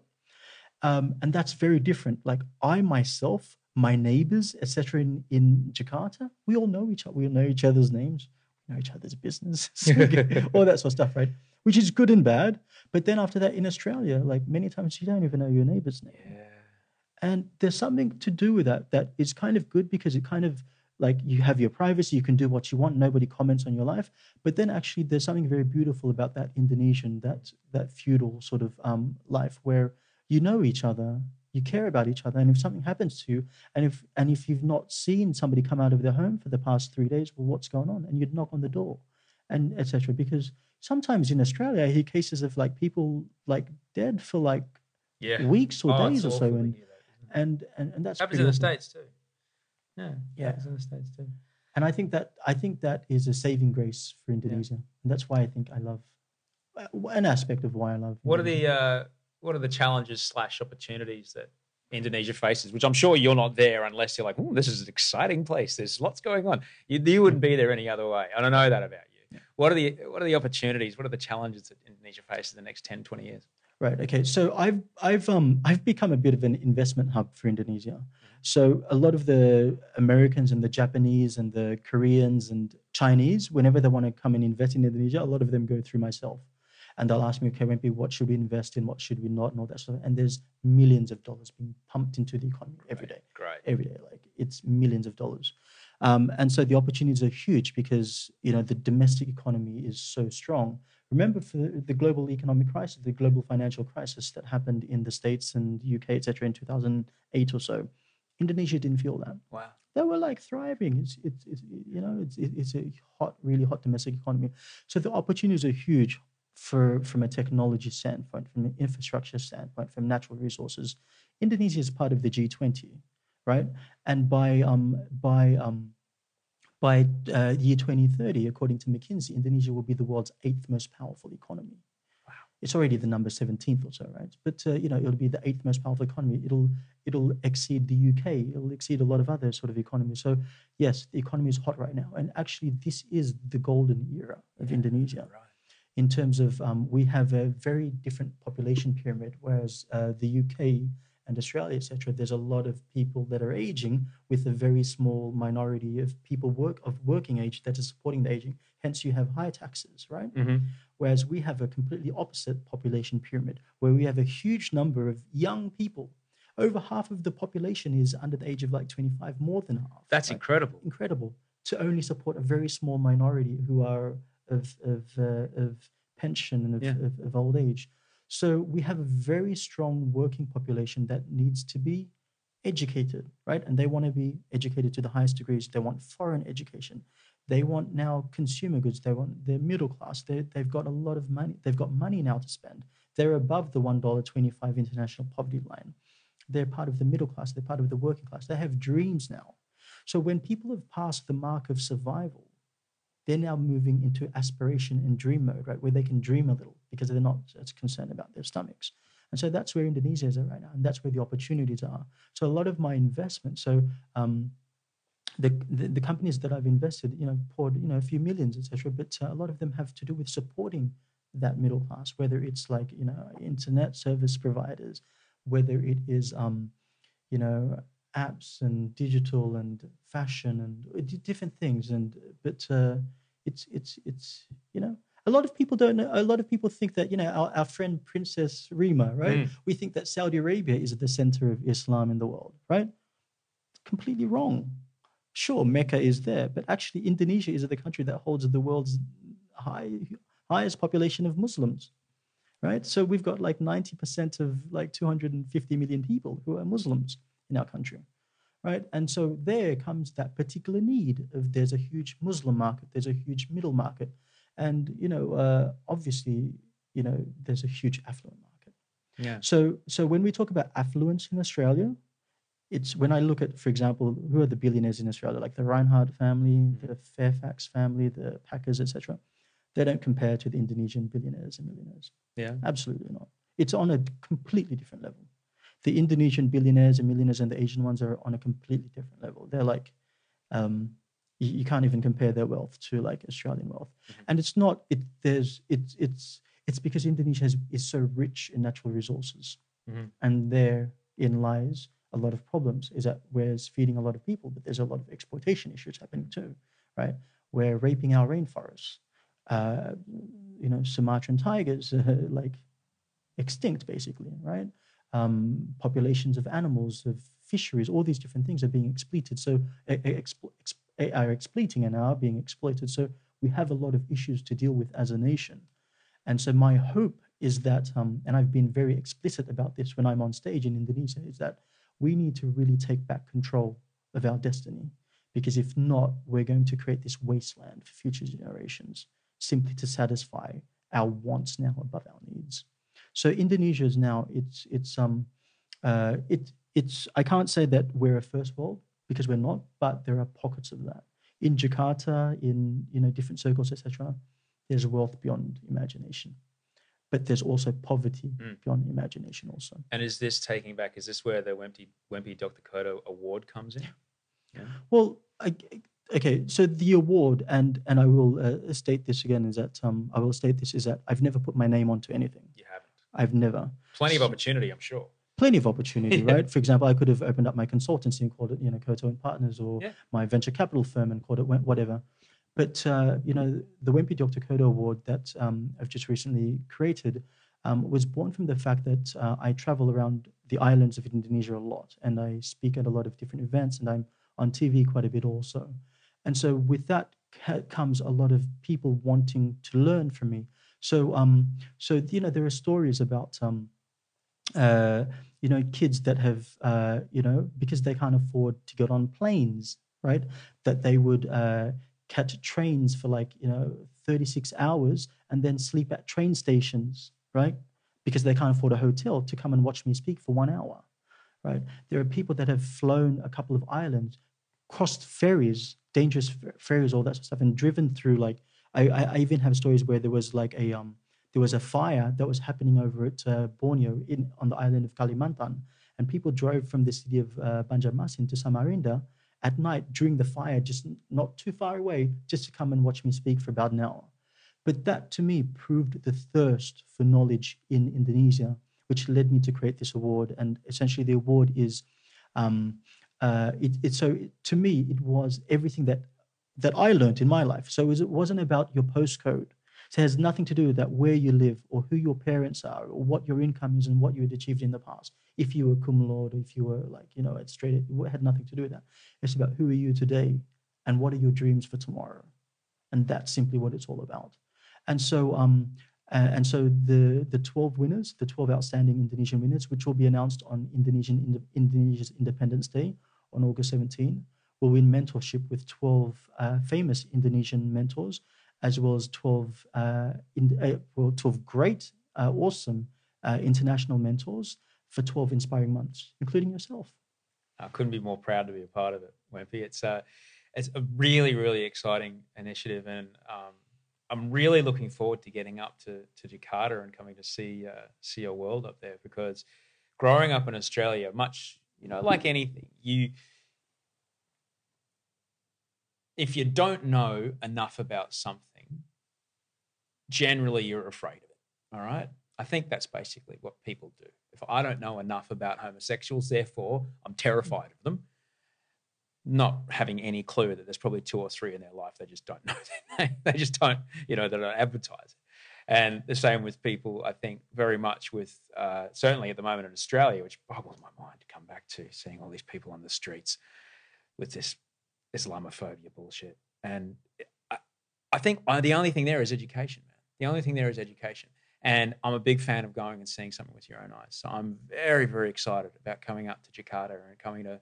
Um, and that's very different. Like i myself my neighbors etc in, in jakarta we all know each other we all know each other's names we know each other's business all that sort of stuff right? Which is good and bad but then after that in australia like many times you don't even know your neighbor's name. Yeah. and there's something to do with that that is kind of good because it kind of like you have your privacy you can do what you want nobody comments on your life but then actually there's something very beautiful about that indonesian that that feudal sort of um, life where you know each other You care about each other, and if something happens to you, and if and if you've not seen somebody come out of their home for the past three days, well, what's going on? And you'd knock on the door, and etc. Because sometimes in Australia, I hear cases of like people like dead for like Yeah. weeks or Oh, days or so, and hear that, isn't it? and and, and that's happens in the states too. Yeah, Yeah. happens in the states too. And I think that I think that is a saving grace for Indonesia, and that's why I think I love uh, an aspect of why I love. What are the uh, what are the challenges slash opportunities that Indonesia faces? Which I'm sure you're not there unless you're like, oh, this is an exciting place. There's lots going on. You, you wouldn't be there any other way. I know that about you. What are the what are the opportunities? What are the challenges that Indonesia faces in the next 10, 20 years? Right. Okay. So I've I've um I've become a bit of an investment hub for Indonesia. So a lot of the Americans and the Japanese and the Koreans and Chinese, whenever they want to come and invest in Indonesia, a lot of them go through myself, and they'll ask me, okay, Wempy, what should we invest in? What should we not? And all that stuff. And there's millions of dollars being pumped into the economy every day Great. every day. Like it's millions of dollars. Um, and so the opportunities are huge because you know the domestic economy is so strong. Remember, for the global economic crisis, the global financial crisis that happened in the States and UK, etc., in 2008 or so, Indonesia didn't feel that. Wow. They were like thriving. It's, it's, it's you know, it's, it's a hot, really hot domestic economy. So the opportunities are huge for from a technology standpoint, from an infrastructure standpoint, from natural resources. Indonesia is part of the G20, right? And by um, by um, by uh, year 2030, according to McKinsey, Indonesia will be the world's eighth most powerful economy. Wow. It's already the number 17th or so, right? But uh, you know, it'll be the eighth most powerful economy. It'll it'll exceed the UK. It'll exceed a lot of other sort of economies. So yes, the economy is hot right now, and actually, this is the golden era of Indonesia Right. in terms of um, we have a very different population pyramid, whereas uh, the UK and Australia, etc., there's a lot of people that are aging with a very small minority of people work of working age that is supporting the aging. Hence, you have higher taxes, right? Whereas we have a completely opposite population pyramid, where we have a huge number of young people. Over half of the population is under the age of like 25, more than half. That's right? incredible. incredible to only support a very small minority who are of of uh, of pension and of, Yeah. of, of old age. So we have a very strong working population that needs to be educated, right? And they want to be educated to the highest degrees. They want foreign education. They want now consumer goods. They want they're middle class. They they've got a lot of money. They've got money now to spend. They're above the one dollar twenty five international poverty line. They're part of the middle class. They're part of the working class. They have dreams now. So when people have passed the mark of survival, they're now moving into aspiration and dream mode, right? Where they can dream a little because they're not as concerned about their stomachs. And so that's where Indonesia is at right now, and that's where the opportunities are. So a lot of my investment, so um, the, the the companies that I've invested, you know, poured you know a few millions, etc. But uh, a lot of them have to do with supporting that middle class, whether it's like you know internet service providers, whether it is um, you know apps and digital and fashion and uh, different things and but uh, it's it's it's you know a lot of people don't know a lot of people think that you know our, our friend princess rima right? We think that saudi arabia is at the center of islam in the world right? Completely wrong. Sure mecca is there but actually indonesia is the country that holds the world's high, highest population of muslims right? So we've got like 90% of like 250 million people who are muslims in our country right and so there comes that particular need of there's a huge muslim market there's a huge middle market and you know uh, obviously you know there's a huge affluent market Yeah. so so when we talk about affluence in australia it's when i look at for example who are the billionaires in australia like the rinehart family the fairfax family the packers etc they don't compare to the indonesian billionaires and millionaires Yeah. Absolutely not. It's on a completely different level. The Indonesian billionaires and millionaires and the Asian ones are on a completely different level. They're like, um, you, you can't even compare their wealth to like Australian wealth. And it's not. It there's it's it's it's because Indonesia has, is so rich in natural resources, and therein lies a lot of problems. Is that where it's feeding a lot of people, but there's a lot of exploitation issues happening too, right? We're raping our rainforests. Uh, you know, Sumatran tigers, uh, like extinct, basically, right? Um, populations of animals, of fisheries, all these different things are being exploited. So are exploiting and are being exploited. So we have a lot of issues to deal with as a nation. And so my hope is that, um, and I've been very explicit about this when I'm on stage in Indonesia, is that we need to really take back control of our destiny. Because if not, we're going to create this wasteland for future generations simply to satisfy our wants now above our needs. So Indonesia is now it's it's um uh, it it's I can't say that we're a first world because we're not, but there are pockets of that in Jakarta, in you know different circles, etc. There's wealth beyond imagination, but there's also poverty Mm. beyond imagination also. And is this taking back? Is this where the Wempy Wempy Dyocta Koto Award comes in? Yeah. Well, I, okay. So the award, and and I will uh, state this again, is that um, I will state this is that I've never put my name onto anything. You haven't. I've never. Plenty of opportunity, I'm sure. Plenty of opportunity, Yeah. right? For example, I could have opened up my consultancy and called it, you know, Koto and Partners, or Yeah. my venture capital firm and called it whatever. But uh, you know, the Wempy Dyocta Koto Award that um, I've just recently created um, was born from the fact that uh, I travel around the islands of Indonesia a lot, and I speak at a lot of different events, and I'm on TV quite a bit also. And so with that comes a lot of people wanting to learn from me. So um, so you know, there are stories about um, uh, you know, kids that have, uh, you know, because they can't afford to get on planes, right? That they would uh, catch trains for like, you know, 36 hours and then sleep at train stations, right? Because they can't afford a hotel to come and watch me speak for one hour, right? There are people that have flown a couple of islands, crossed ferries, dangerous fer- ferries, all that sort of stuff, and driven through like, I, I, even have stories where there was like a, um, there was a fire that was happening over at uh, Borneo in, on the island of Kalimantan, and people drove from the city of uh, Banjarmasin to Samarinda at night during the fire, just not too far away, just to come and watch me speak for about an hour. But that to me proved the thirst for knowledge in Indonesia, which led me to create this award. And essentially, the award is, um, uh, it, it, so it- to me, it was everything that that I learned in my life. So it, was, it wasn't about your postcode. So it has nothing to do with that where you live or who your parents are or what your income is and what you had achieved in the past. If you were cum laude, if you were like, you know, at straight, it had nothing to do with that. It's about who are you today and what are your dreams for tomorrow. And that's simply what it's all about. And so, um, and so the the 12 winners, the 12 outstanding Indonesian winners, which will be announced on Indonesian Indonesia's Independence Day on August 17, will win mentorship with 12 uh, famous Indonesian mentors, as well as 12 uh, in, uh, well, 12 great, uh, awesome uh, international mentors for 12 inspiring months, including yourself. I couldn't be more proud to be a part of it, Wempy. It's a, it's a really, really exciting initiative, and um, I'm really looking forward to getting up to, to Jakarta and coming to see uh, see your world up there. Because growing up in Australia, much you know, like anything, you if you don't know enough about something, generally you're afraid of it. All right. I think that's basically what people do. If I don't know enough about homosexuals, therefore I'm terrified of them, not having any clue that there's probably two or three in their life they just don't know their name. They just don't, you know, they don't advertise. And the same with people, I think, very much with uh, certainly at the moment in Australia, which boggles my mind to come back to seeing all these people on the streets with this Islamophobia bullshit. And I, I think uh, the only thing there is education, man. The only thing there is education. And I'm a big fan of going and seeing something with your own eyes. So I'm very, very excited about coming up to Jakarta and coming to.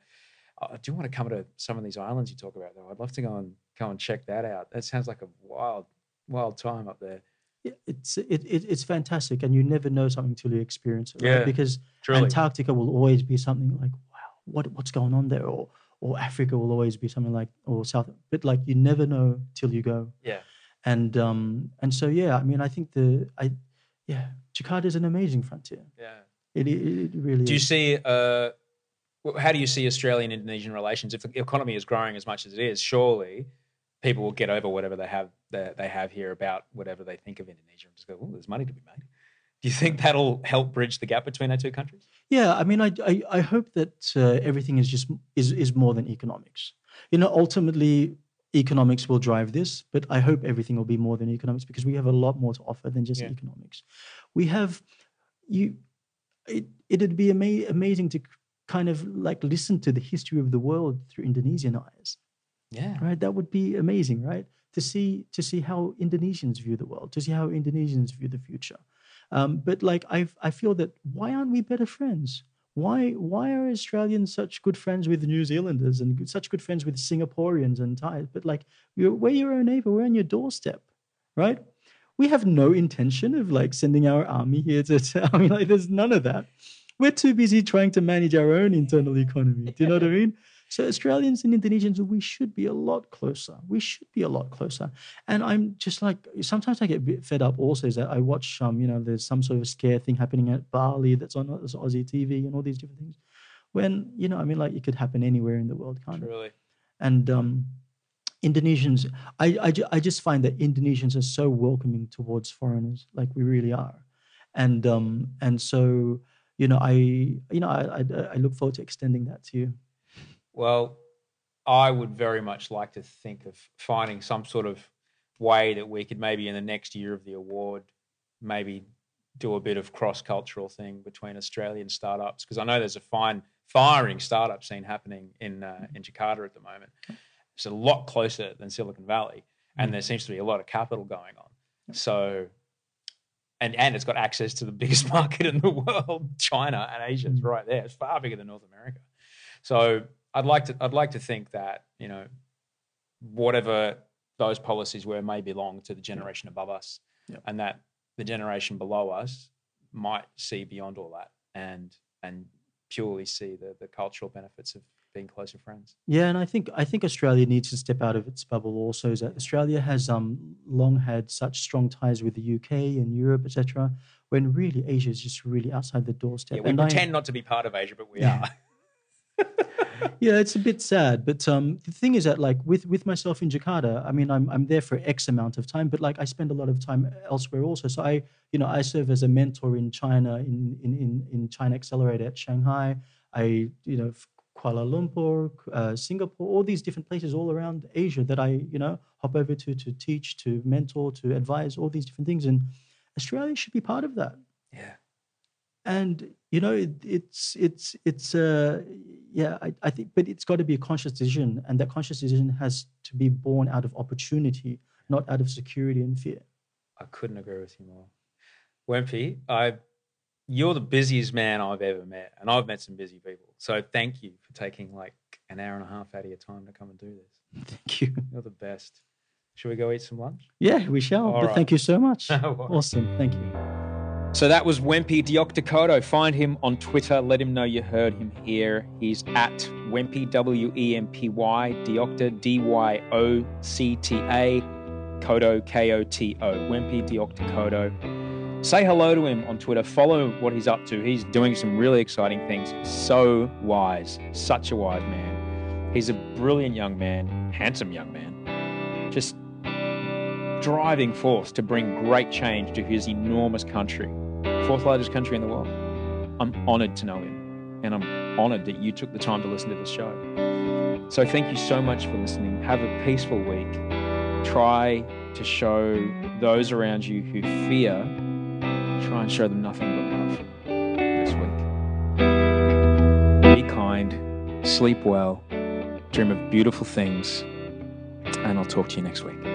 I do want to come to some of these islands you talk about, though. I'd love to go and go and check that out. That sounds like a wild, wild time up there. Yeah, It's it, it, it's fantastic, and you never know something until you experience it. Right? Yeah, because truly. Antarctica will always be something like, wow, what what's going on there, or or Africa will always be something like, or South, but like you never know till you go. Yeah. And um and so yeah, I mean, I think the I yeah, Jakarta is an amazing frontier. Yeah. It it, it really Do you is. see? Uh, how do you see Australian Indonesian relations? If the economy is growing as much as it is, surely people will get over whatever they have that they have here about whatever they think of Indonesia and just go, "Oh, there's money to be made." Do you think that'll help bridge the gap between our two countries? Yeah, I mean, I I, I hope that uh, everything is just is is more than economics. You know, ultimately, economics will drive this, but I hope everything will be more than economics because we have a lot more to offer than just Yeah. economics. We have you. It it'd be ama- amazing to kind of like listen to the history of the world through Indonesian eyes Yeah. right that would be amazing right to see to see how indonesians view the world to see how indonesians view the future Um, but like I I feel that why aren't we better friends? Why why are Australians such good friends with New Zealanders and such good friends with Singaporeans and Thais? But like you're, we're your own neighbor, we're on your doorstep, right? We have no intention of like sending our army here to. to I mean, like there's none of that. We're too busy trying to manage our own internal economy. Do you know what I mean? So Australians and Indonesians, we should be a lot closer. We should be a lot closer. And I'm just like sometimes I get a bit fed up. Also, is that I watch um you know there's some sort of scare thing happening at Bali that's on that's Aussie TV and all these different things. When you know I mean like it could happen anywhere in the world, kind of. Truly. And um, Indonesians, I, I, I just find that Indonesians are so welcoming towards foreigners, like we really are. And um, and so you know I you know I, I I look forward to extending that to you. Well, I would very much like to think of finding some sort of way that we could maybe in the next year of the award, maybe do a bit of cross cultural thing between Australian startups because I know there's a fine firing startup scene happening in uh, in Jakarta at the moment. It's a lot closer than Silicon Valley, and there seems to be a lot of capital going on. So. And, and it's got access to the biggest market in the world, China and Asia. It's right there. It's far bigger than North America. So I'd like to I'd like to think that you know whatever those policies were may belong to the generation above us, Yeah. and that the generation below us might see beyond all that and and purely see the the cultural benefits of being closer friends. Yeah, and I think I think Australia needs to step out of its bubble. Also, is that Australia has um, long had such strong ties with the UK and Europe, etc. When really Asia is just really outside the doorstep. Yeah, we And I- pretend not to be part of Asia, but we are. yeah, it's a bit sad. But um, the thing is that, like, with with myself in Jakarta, I mean, I'm I'm there for X amount of time, but like, I spend a lot of time elsewhere also. So I, you know, I serve as a mentor in China, in in in, in China Accelerator at Shanghai. I, you know, Kuala Lumpur, uh, Singapore, all these different places all around Asia that I, you know, hop over to to teach, to mentor, to advise, all these different things. And Australia should be part of that yeah. and you know it, it's it's it's uh yeah I, I think but it's got to be a conscious decision and that conscious decision has to be born out of opportunity not out of security and fear I couldn't agree with you more. Wempy, I you're the busiest man I've ever met, and I've met some busy people. So thank you for taking like an hour and a half out of your time to come and do this. thank you You're the best. Should we go eat some lunch? yeah we shall All but right. thank you so much awesome thank you So that was Wempy Dyocta Koto. Find him on Twitter. Let him know you heard him here. He's at Wempy, W E M P Y, Dyocta, D Y O C T A, Koto, K O T O. Wempy Dyocta Koto. Say hello to him on Twitter. Follow what he's up to. He's doing some really exciting things. So wise. Such a wise man. He's a brilliant young man, handsome young man. Just driving force to bring great change to his enormous country fourth largest country in the world. I'm honored to know him, and I'm honored that you took the time to listen to this show. So, thank you so much for listening. Have a peaceful week. Try to show those around you who fear, try and show them nothing but love this week. Be kind, sleep well, dream of beautiful things, and I'll talk to you next week.